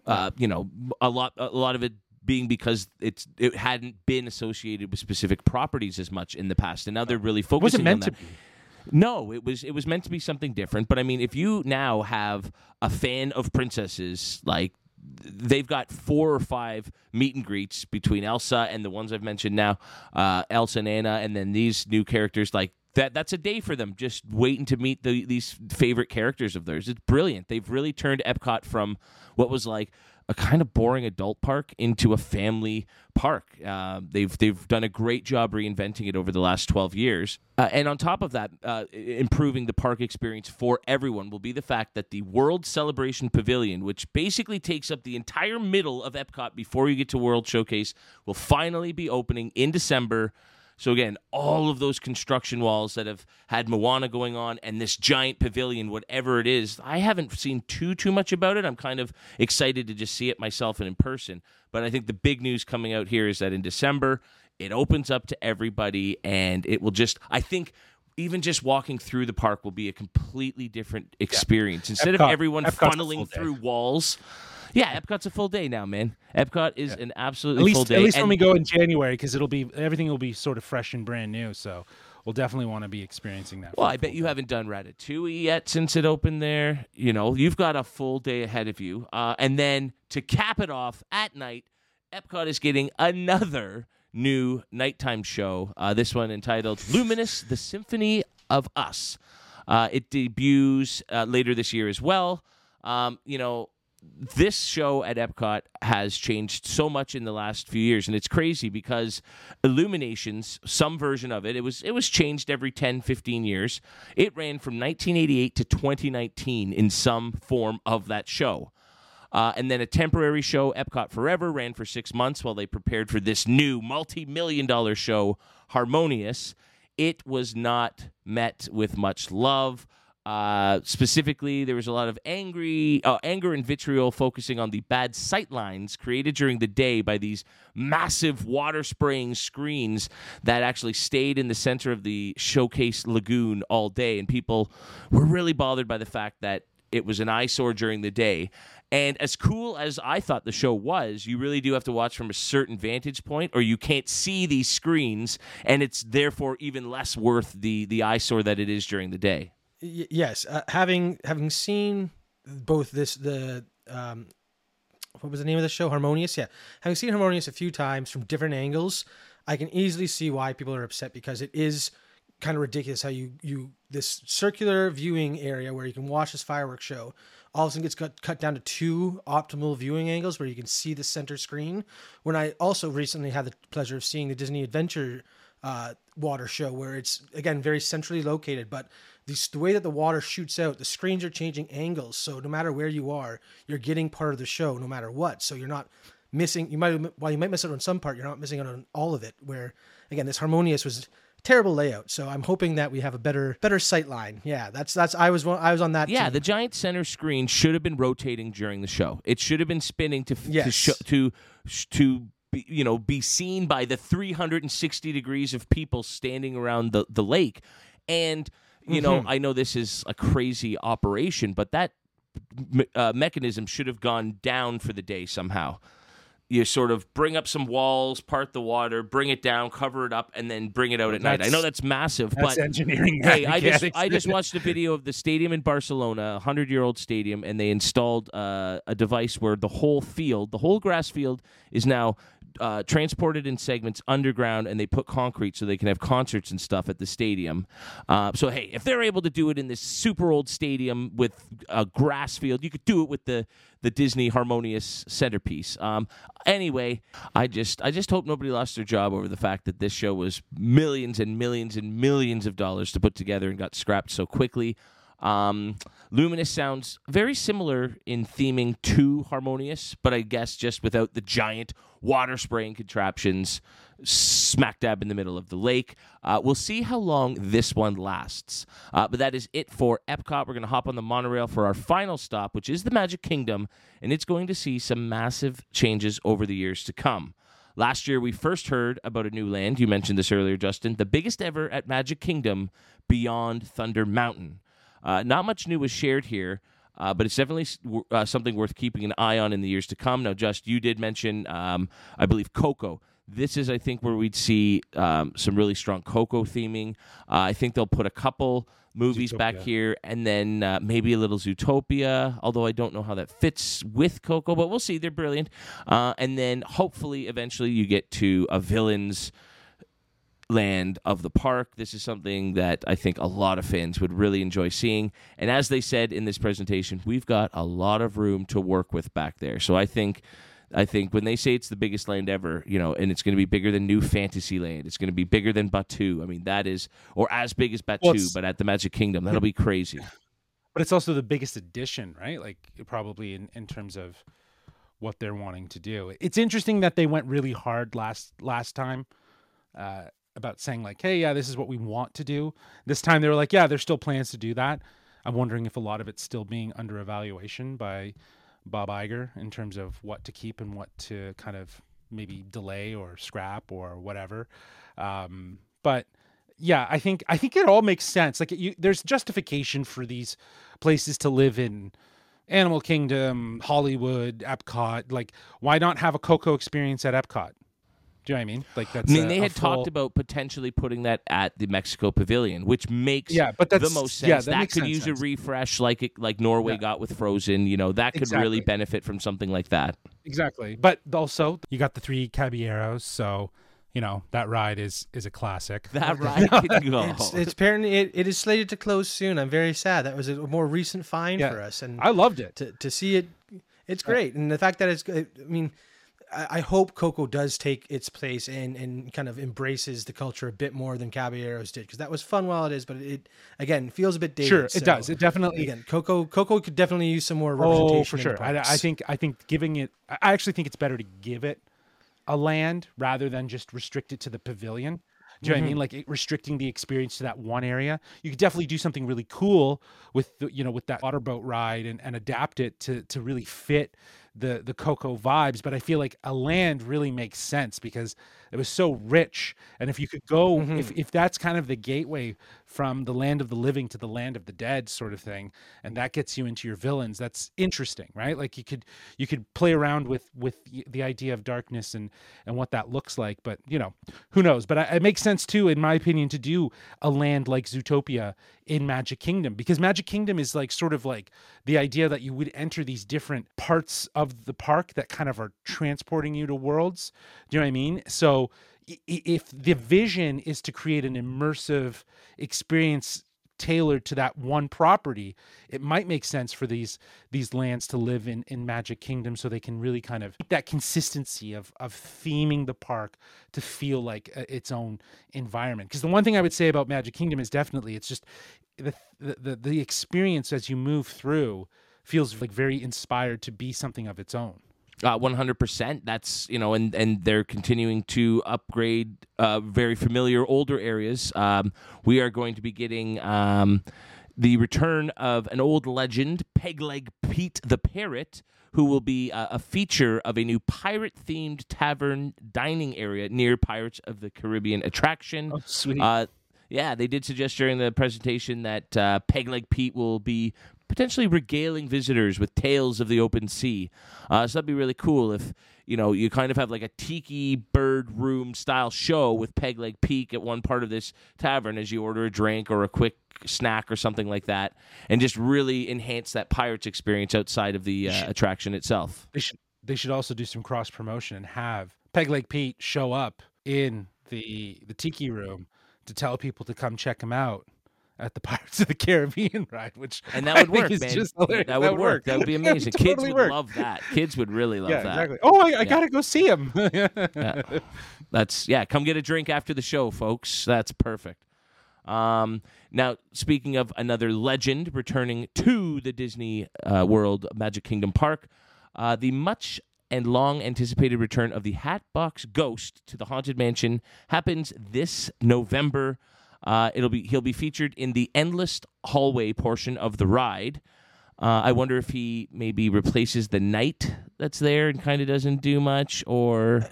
Uh, you know, a lot a lot of it being because it's it hadn't been associated with specific properties as much in the past, and now they're really It focusing wasn't meant on to that. be. No, it was it was meant to be something different. But I mean, if you now have a fan of princesses, like they've got four or five meet and greets between Elsa and the ones I've mentioned now, uh, Elsa and Anna, and then these new characters like. That, that's a day for them just waiting to meet the, these favorite characters of theirs. It's brilliant. They've really turned Epcot from what was like a kind of boring adult park into a family park. Uh, they've they've done a great job reinventing it over the last twelve years, uh, and on top of that, uh, improving the park experience for everyone will be the fact that the World Celebration Pavilion, which basically takes up the entire middle of Epcot before you get to World Showcase, will finally be opening in December. So again, all of those construction walls that have had Moana going on and this giant pavilion, whatever it is, I haven't seen too too much about it. I'm kind of excited to just see it myself and in person. But I think the big news coming out here is that in December it opens up to everybody and it will just I think even just walking through the park will be a completely different experience. Instead of everyone Epcot's funneling through walls. Yeah, Epcot's a full day now, man. Epcot is an absolutely At least full day. at least when and- we go in January, because it'll be everything will be sort of fresh and brand new. So we'll definitely want to be experiencing that. Well, I bet full you day. haven't done Ratatouille yet since it opened there. You know, you've got a full day ahead of you. Uh, and then to cap it off at night, Epcot is getting another new nighttime show. Uh, this one entitled Luminous, the Symphony of Us. Uh, it debuts uh, later this year as well. Um, you know, this show at Epcot has changed so much in the last few years, and it's crazy because Illuminations, some version of it, it was it was changed every 10, 15 years. It ran from 1988 to 2019 in some form of that show. Uh, and then a temporary show, Epcot Forever, ran for six months while they prepared for this new multi million dollar show, Harmonious. It was not met with much love. Uh, specifically, there was a lot of angry, uh, anger and vitriol focusing on the bad sight lines created during the day by these massive water spraying screens that actually stayed in the center of the showcase lagoon all day, and people were really bothered by the fact that it was an eyesore during the day. And as cool as I thought the show was, you really do have to watch from a certain vantage point, or you can't see these screens, and it's therefore even less worth the the eyesore that it is during the day. Y- yes, uh, having having seen both this the um, what was the name of the show? Harmonious. Yeah, having seen Harmonious a few times from different angles, I can easily see why people are upset because it is kind of ridiculous how you you this circular viewing area where you can watch this fireworks show all of a sudden gets cut, cut down to two optimal viewing angles where you can see the center screen. When I also recently had the pleasure of seeing the Disney Adventure uh, water show, where it's again very centrally located, but the, the way that the water shoots out, the screens are changing angles, so no matter where you are, you're getting part of the show no matter what. So you're not missing. You might while you might miss out on some part, you're not missing out on all of it. Where again, this harmonious was terrible layout. So I'm hoping that we have a better better sight line. Yeah, that's that's I was I was on that. Yeah, team. the giant center screen should have been rotating during the show. It should have been spinning to f- to show, to to be, you know be seen by the 360 degrees of people standing around the the lake. And you know, Mm-hmm. I know this is a crazy operation, but that me- uh, mechanism should have gone down for the day somehow. You sort of bring up some walls, part the water, bring it down, cover it up, and then bring it out at night. I know that's massive, That's but engineering. hey, I just. I just watched a video of the stadium in Barcelona, a hundred year old stadium, and they installed uh, a device where the whole field, the whole grass field, is now uh, transported in segments underground, and they put concrete so they can have concerts and stuff at the stadium. Uh, so hey, if they're able to do it in this super old stadium with a grass field, you could do it with the the Disney harmonious centerpiece. Um, anyway, I just I just hope nobody lost their job over the fact that this show was millions and millions and millions of dollars to put together and got scrapped so quickly. Um, Luminous sounds very similar in theming to Harmonious, but I guess just without the giant water spraying contraptions smack dab in the middle of the lake. Uh, we'll see how long this one lasts. Uh, but that is it for Epcot. We're going to hop on the monorail for our final stop, which is the Magic Kingdom, and it's going to see some massive changes over the years to come. Last year, we first heard about a new land. You mentioned this earlier, Justin. The biggest ever at Magic Kingdom beyond Thunder Mountain. Uh, not much new was shared here, uh, but it's definitely uh, something worth keeping an eye on in the years to come. Now, Just, you did mention, um, I believe, Coco. This is, I think, where we'd see um, some really strong Coco theming. Uh, I think they'll put a couple movies back here and then uh, maybe a little Zootopia, although I don't know how that fits with Coco, but we'll see. They're brilliant. Uh, and then hopefully, eventually, you get to a villain's land of the park. This is something that I think a lot of fans would really enjoy seeing. And as they said in this presentation, we've got a lot of room to work with back there. So I think I think when they say it's the biggest land ever, you know, and it's going to be bigger than New Fantasyland, it's going to be bigger than Batuu. I mean, that is or as big as Batuu, Well, but at the Magic Kingdom, that'll be crazy. but it's also the biggest addition, right? Like probably in, in terms of what they're wanting to do. It's interesting that they went really hard last last time uh, about saying like, "Hey, yeah, this is what we want to do." This time they were like, "Yeah, there's still plans to do that." I'm wondering if a lot of it's still being under evaluation by Bob Iger in terms of what to keep and what to kind of maybe delay or scrap or whatever. Um, but yeah, I think I think it all makes sense. Like you, there's justification for these places to live in. Animal Kingdom, Hollywood, Epcot. Like, why not have a Coco experience at Epcot? Do you know what I mean? Like that's. I mean, a- they had full- talked about potentially putting that at the Mexico Pavilion, which makes Yeah, but that's, the that's- most yeah, sense. that that makes could sense, use sense. a refresh, like it, like Norway Yeah. got with Frozen. You know, that could really benefit from something like that. exactly. But also, you got the three Caballeros, so you know that ride is is a classic. That ride could go. It's, it's apparently it, it is slated to close soon. I'm very sad. That was a more recent find Yeah. for us, and I loved it. to to see it, it's great. And the fact that it's, I mean, I, hope Coco does take its place and and kind of embraces the culture a bit more than Caballeros did because that was fun while it is, but it again feels a bit dated. Sure, it so, does. It definitely. Again, Coco Coco could definitely use some more oh, representation. Oh, for sure. I, I think I think giving it. I actually think it's better to give it a land rather than just restrict it to the pavilion. Do you know what I mean? Mm-hmm. Like it, restricting the experience to that one area. You could definitely do something really cool with the, you know with that water boat ride and, and adapt it to to really fit the the Coco vibes. But I feel like a land really makes sense because it was so rich. And if you could go, if mm-hmm. if that's kind of the gateway from the land of the living to the land of the dead sort of thing, and that gets you into your villains, that's interesting, right? Like you could you could play around with with the idea of darkness and and what that looks like. But you know, who knows? But I, it makes sense too, in my opinion, to do a land like Zootopia in Magic Kingdom because Magic Kingdom is like sort of like the idea that you would enter these different parts of the park that kind of are transporting you to worlds. Do you know what I mean? So if the vision is to create an immersive experience tailored to that one property it might make sense for these these lands to live in in magic kingdom so they can really kind of that consistency of of theming the park to feel like uh, its own environment. Because the one thing i would say about magic kingdom is definitely it's just the the, the experience as you move through feels like very inspired to be something of its own Uh, 100%. That's, you know, and, and they're continuing to upgrade uh, very familiar older areas. Um, we are going to be getting um, the return of an old legend, Pegleg Pete the Parrot, who will be uh, a feature of a new pirate themed tavern dining area near Pirates of the Caribbean attraction. Oh, sweet Uh, yeah, they did suggest during the presentation that uh, Pegleg Pete will be potentially regaling visitors with tales of the open sea. Uh, so that'd be really cool if you know you kind of have like a tiki bird room style show with Pegleg Pete at one part of this tavern as you order a drink or a quick snack or something like that, and just really enhance that pirates experience outside of the uh, attraction itself. they should they should also do some cross promotion and have Peg Leg Pete show up in the the tiki room to tell people to come check him out at the Pirates of the Caribbean ride, which And that I would work, man. just hilarious. That would work. That would be amazing. Kids Totally would work. love that. Kids would really love yeah, that. exactly. Oh, I, I gotta go see him. That's yeah. Come get a drink after the show, folks. That's perfect. Um, now, speaking of another legend returning to the Disney uh, World Magic Kingdom Park, uh, the much and long anticipated return of the Hatbox Ghost to the Haunted Mansion happens this November. Uh, it'll be he'll be featured in the endless hallway portion of the ride. Uh, I wonder if he maybe replaces the knight that's there and kind of doesn't do much, or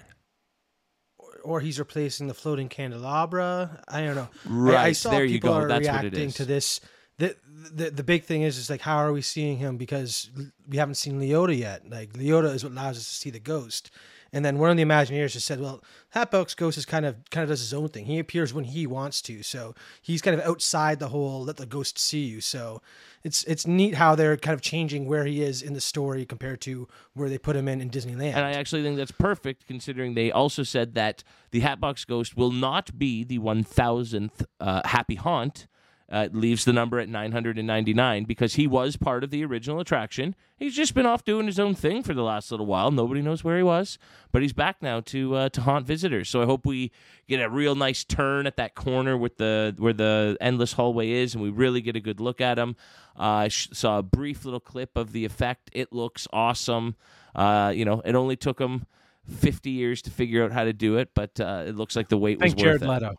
or he's replacing the floating candelabra. I don't know. I- I, Right, saw there you people go. are That's what it reacting to this. The, the the big thing is is like how are we seeing him because we haven't seen Leota yet. Like Leota is what allows us to see the ghost. And then one of the Imagineers just said, "Well, Hatbox Ghost is kind of kind of does his own thing. He appears when he wants to, so he's kind of outside the whole let the ghost see you. So it's it's neat how they're kind of changing where he is in the story compared to where they put him in in Disneyland. And I actually think that's perfect, considering they also said that the Hatbox Ghost will not be the 1000th uh, Happy Haunt. Uh, leaves the number at 999 because he was part of the original attraction. He's just been off doing his own thing for the last little while. Nobody knows where he was, but he's back now to uh, to haunt visitors. So I hope we get a real nice turn at that corner with the where the endless hallway is, and we really get a good look at him. Uh, I saw a brief little clip of the effect. It looks awesome. Uh, you know, it only took him 50 years to figure out how to do it, but uh, it looks like the wait was Thank Jared worth it. Leto.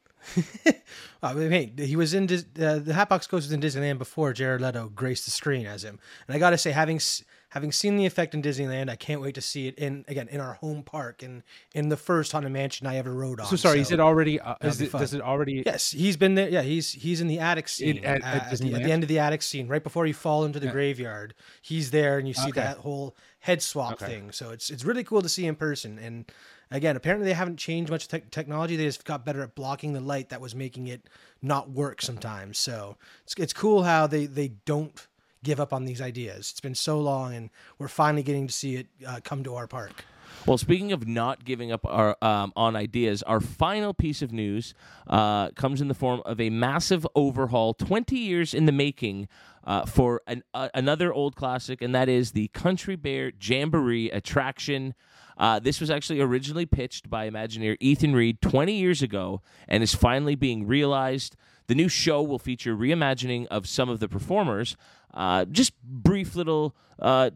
I mean, hey, he was in Dis- uh, the Hatbox Ghost was in Disneyland before Jared Leto graced the screen as him, and I got to say, having s- having seen the effect in Disneyland, I can't wait to see it in again in our home park and in the first haunted mansion I ever rode on. So sorry, is it already? Uh, is it, does it already? Yes, he's been there. Yeah, he's he's in the attic scene at- at, at at the, at the end of the attic scene, right before you fall into the graveyard. He's there, and you see Okay. that whole head swap thing. So it's it's really cool to see in person. And again, apparently they haven't changed much tech technology. They just got better at blocking the light that was making it not work sometimes. So it's it's cool how they they don't give up on these ideas. It's been so long, and we're finally getting to see it uh, come to our park. Well, speaking of not giving up our um, on ideas, our final piece of news uh, comes in the form of a massive overhaul, 20 years in the making, uh, for an, uh, another old classic, and that is the Country Bear Jamboree attraction. Uh, this was actually originally pitched by Imagineer Ethan Reed 20 years ago and is finally being realized. The new show will feature reimagining of some of the performers, uh, just brief little uh,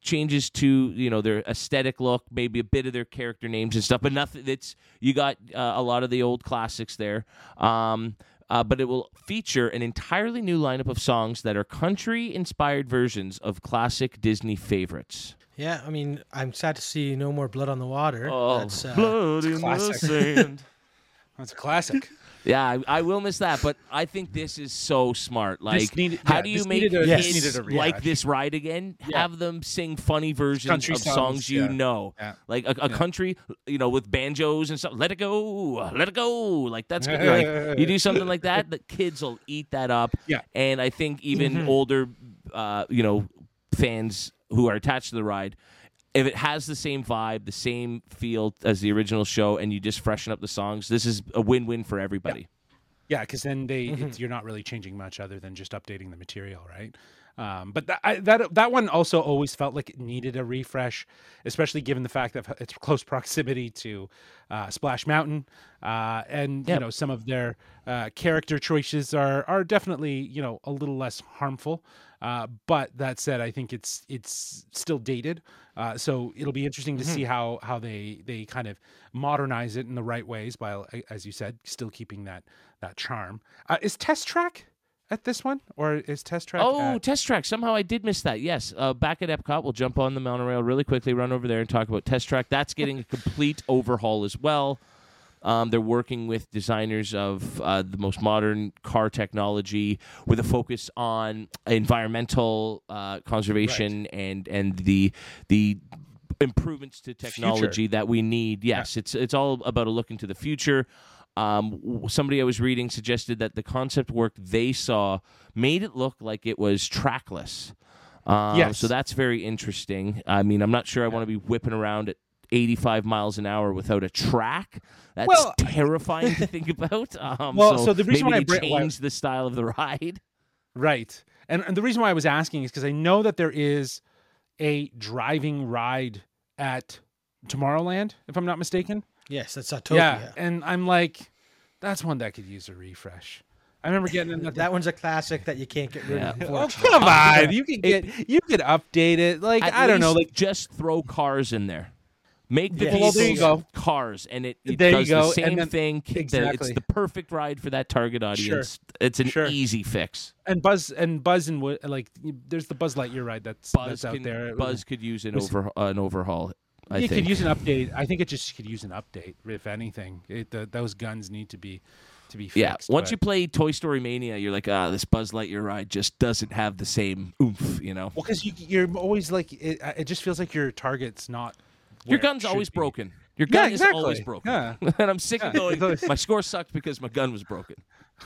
changes to you know their aesthetic look, maybe a bit of their character names and stuff, but nothing. It's you got uh, a lot of the old classics there. Um, uh, but it will feature an entirely new lineup of songs that are country-inspired versions of classic Disney favorites. Yeah, I mean, I'm sad to see no more blood on the water. Oh, That's, uh, Oh, blood in the classic. sand. That's a classic. Yeah, I, I will miss that, but I think this is so smart. Like, needed- how yeah, do you make a- kids a like this ride again? Have them sing funny versions Country of songs, songs, you yeah. know, Yeah. like a, a country, you know, with banjos and stuff. Let it go, let it go. Like that's good. like you do something like that, the kids will eat that up. Yeah. and I think even older, uh, you know, fans who are attached to the ride if it has the same vibe, the same feel as the original show, and you just freshen up the songs, this is a win-win for everybody. Yeah, because then they it's, you're not really changing much other than just updating the material, right? Um, but that, I, that that one also always felt like it needed a refresh, especially given the fact that it's close proximity to uh, Splash Mountain, uh, and you know some of their uh, character choices are are definitely you know a little less harmful. Uh, but that said, I think it's it's still dated, uh, so it'll be interesting to see how how they they kind of modernize it in the right ways, while as you said, still keeping that that charm. Uh, is Test Track at this one, or is Test Track? Oh, at- Test Track. Somehow I did miss that. Yes. Uh, back at Epcot, we'll jump on the monorail really quickly, run over there and talk about Test Track. That's getting a complete overhaul as well. Um, they're working with designers of uh, the most modern car technology with a focus on environmental uh, conservation and and the the improvements to technology that we need. Yes, it's it's all about a look into the future. Um, somebody I was reading suggested that the concept work they saw made it look like it was trackless. Um, Yes. So that's very interesting. I mean, I'm not sure I want to be whipping around at 85 miles an hour without a track. That's Well, terrifying to think about. Um, Well, so the reason maybe why I they bring- why- changed the style of the ride. Right. And, and the reason why I was asking is because I know that there is a driving ride at Tomorrowland, if I'm not mistaken. Yes, that's Autopia. Yeah. And I'm like, that's one that could use a refresh. I remember getting in that. That one's a classic that you can't get rid Yeah. of. Oh come on! You can get you could update it. Like At I don't know. Like just throw cars in there. Make the Yeah. vehicles Well, there you go. cars, and it, it There does the same then- thing. The- It's the perfect ride for that target audience. It's an Sure. easy fix. and Buzz and Buzz and like there's the Buzz Lightyear ride that's Buzz that's out there. Buzz could use an over an overhaul. I you think. could use an update. I think it just could use an update, if anything. It, the, those guns need to be to be fixed. yeah, once but- you play Toy Story Mania, you're like, ah, this Buzz Lightyear ride just doesn't have the same oomph, you know. Well, because you, you're always like, it, it just feels like your target's not. Your gun's always be. broken. Your Yeah, gun is always broken. Yeah. and I'm sick of going. My score sucked because my gun was broken.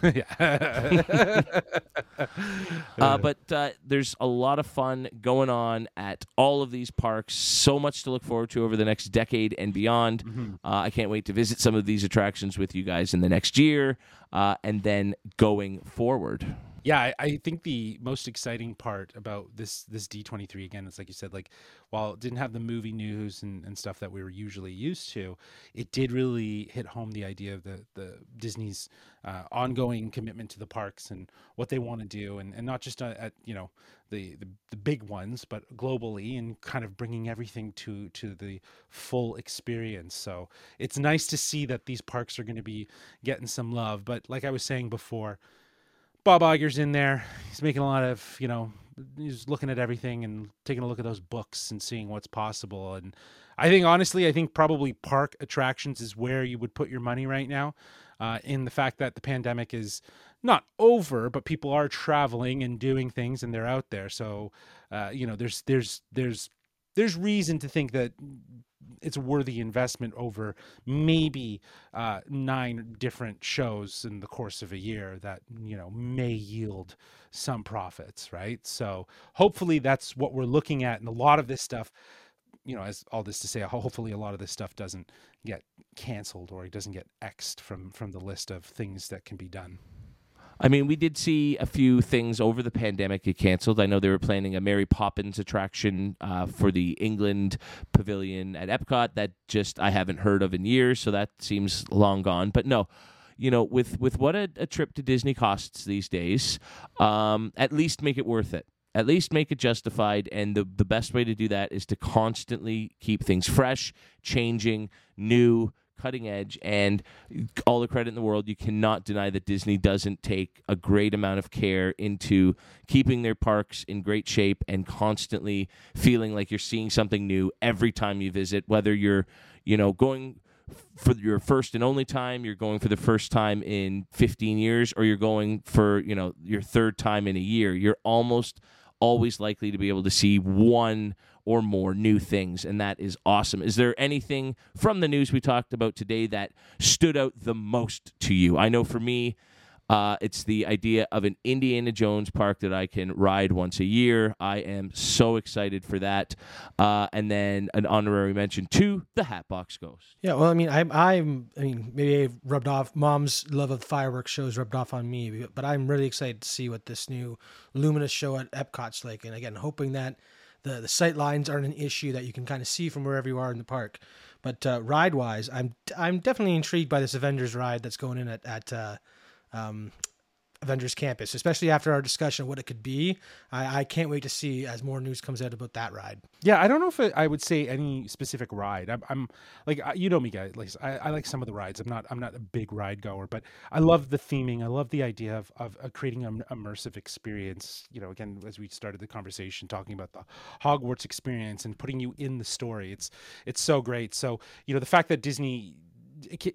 yeah. Uh, but uh, there's a lot of fun going on at all of these parks. So much to look forward to over the next decade and beyond. Mm-hmm. Uh, I can't wait to visit some of these attractions with you guys in the next year uh, and then going forward. Yeah, I, I think the most exciting part about this this D twenty three again, it's like you said, like while it didn't have the movie news and, and stuff that we were usually used to, it did really hit home the idea of the the Disney's uh, ongoing commitment to the parks and what they want to do, and, and not just uh, at you know the, the the big ones, but globally, and kind of bringing everything to to the full experience. So it's nice to see that these parks are going to be getting some love. But like I was saying before. Bob Iger's in there. He's making a lot of, you know, he's looking at everything and taking a look at those books and seeing what's possible. And I think, honestly, I think probably park attractions is where you would put your money right now. Uh, in the fact that the pandemic is not over, but people are traveling and doing things and they're out there. So, uh, you know, there's there's there's there's reason to think that it's a worthy investment over maybe uh, nine different shows in the course of a year that you know may yield some profits right? So hopefully that's what we're looking at and a lot of this stuff you know as all this to say hopefully a lot of this stuff doesn't get canceled or it doesn't get xed from from the list of things that can be done I mean, we did see a few things over the pandemic get canceled. I know they were planning a Mary Poppins attraction uh, for the England Pavilion at Epcot that just I haven't heard of in years, so that seems long gone. But no, you know, with with what a, a trip to Disney costs these days, um, at least make it worth it. At least make it justified, and the the best way to do that is to constantly keep things fresh, changing, new, cutting edge and all the credit in the world you cannot deny that disney doesn't take a great amount of care into keeping their parks in great shape and constantly feeling like you're seeing something new every time you visit whether you're you know going for your first and only time you're going for the first time in 15 years or you're going for you know your third time in a year. You're almost always likely to be able to see one or more new things, and that is awesome. Is there anything from the news we talked about today that stood out the most to you? I know for me, Uh, it's the idea of an Indiana Jones park that I can ride once a year. I am so excited for that. Uh, and then an honorary mention to the Hatbox Ghost. Yeah, well, I mean, I'm, I'm, I mean, maybe I've rubbed off. Mom's love of fireworks shows rubbed off on me, but I'm really excited to see what this new Luminous show at Epcot's like. And again, hoping that the the sight lines aren't an issue that you can kind of see from wherever you are in the park. But uh, ride wise, I'm I'm definitely intrigued by this Avengers ride that's going in at at uh, um, Avengers Campus, especially after our discussion of what it could be. I, I can't wait to see as more news comes out about that ride. Yeah, I don't know if it, I would say any specific ride. I'm, I'm like you know me, guys. Like I, I like some of the rides. I'm not I'm not a big ride goer, but I love the theming. I love the idea of of, creating an immersive experience. You know, again, as we started the conversation talking about the Hogwarts experience and putting you in the story, it's it's so great. So you know, the fact that Disney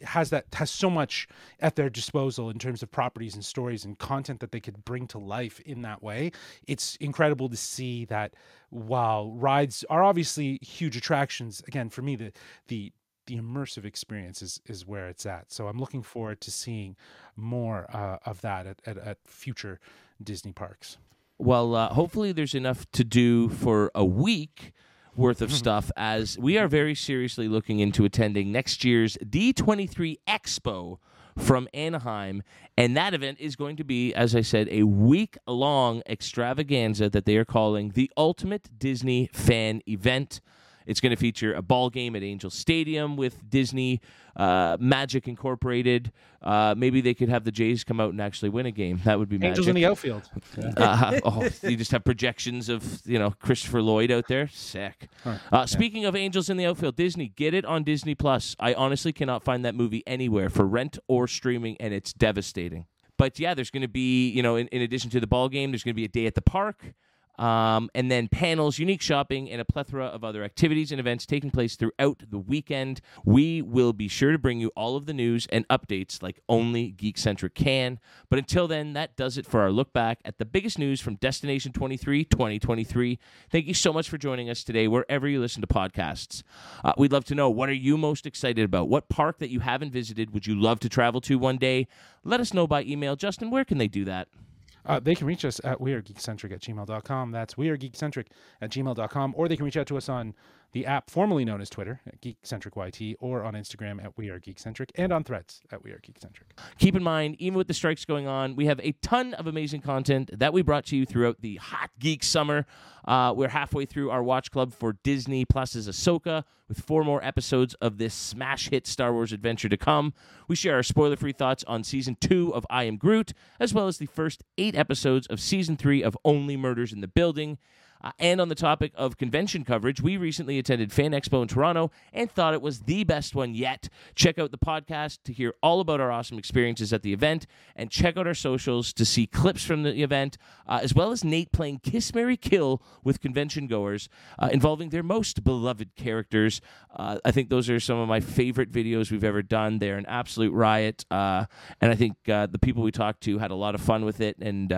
has that has so much at their disposal in terms of properties and stories and content that they could bring to life in that way. It's incredible to see that while rides are obviously huge attractions again for me the the the immersive experience is, is where it's at. So i'm looking forward to seeing more uh, of that at, at, at future disney parks. Well, uh, hopefully there's enough to do for a week worth of mm-hmm. stuff as we are very seriously looking into attending next year's D23 Expo from Anaheim. And that event is going to be, as I said, a week long extravaganza that they are calling the Ultimate Disney Fan Event. It's going to feature a ball game at Angel Stadium with Disney uh, Magic Incorporated. Uh, maybe they could have the Jays come out and actually win a game. That would be magic. angels in the outfield Uh, oh, you just have projections of you know Christopher Lloyd out there. Sick. Uh, speaking of angels in the outfield, Disney get it on Disney Plus. I honestly cannot find that movie anywhere for rent or streaming, and it's devastating. But yeah, there's going to be you know in, in addition to the ball game, there's going to be a day at the park. Um, and then panels, unique shopping, and a plethora of other activities and events taking place throughout the weekend. We will be sure to bring you all of the news and updates like only Geekcentric can. But until then, that does it for our look back at the biggest news from Destination 23 2023. Thank you so much for joining us today, wherever you listen to podcasts. Uh, we'd love to know what are you most excited about? What park that you haven't visited would you love to travel to one day? Let us know by email. Justin, where can they do that? Uh, they can reach us at wearegeekcentric at gmail.com. That's wearegeekcentric at gmail.com. Or they can reach out to us on the app formerly known as Twitter at GeekcentricYT or on Instagram at wearegeekcentric and on threads at wearegeekcentric. Keep in mind, even with the strikes going on, we have a ton of amazing content that we brought to you throughout the hot geek summer. Uh, we're halfway through our watch club for Disney Plus's Ahsoka, with four more episodes of this smash hit Star Wars adventure to come. We share our spoiler free thoughts on season two of I Am Groot, as well as the first eight episodes of season three of Only Murders in the Building. Uh, and on the topic of convention coverage, we recently attended Fan Expo in Toronto and thought it was the best one yet. Check out the podcast to hear all about our awesome experiences at the event, and check out our socials to see clips from the event, uh, as well as Nate playing Kiss Marry Kill with convention goers, uh, involving their most beloved characters. Uh, I think those are some of my favorite videos we've ever done. They're an absolute riot, uh, and I think uh, the people we talked to had a lot of fun with it and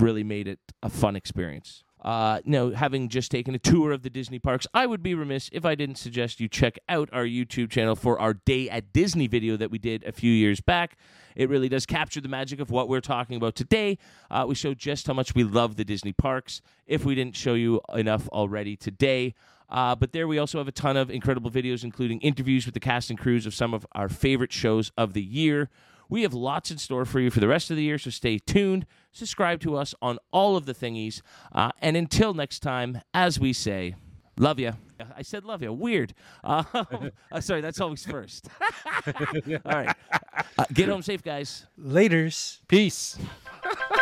really made it a fun experience uh, you having just taken a tour of the Disney parks, I would be remiss if I didn't suggest you check out our YouTube channel for our Day at Disney video that we did a few years back. It really does capture the magic of what we're talking about today. Uh, we show just how much we love the Disney parks, if we didn't show you enough already today. Uh, but there we also have a ton of incredible videos, including interviews with the cast and crews of some of our favorite shows of the year. We have lots in store for you for the rest of the year, so stay tuned. Subscribe to us on all of the thingies. Uh, and until next time, as we say, love you. I said love you. Weird. Uh, uh, sorry, that's always first. all right. Uh, get home safe, guys. Laters. Peace.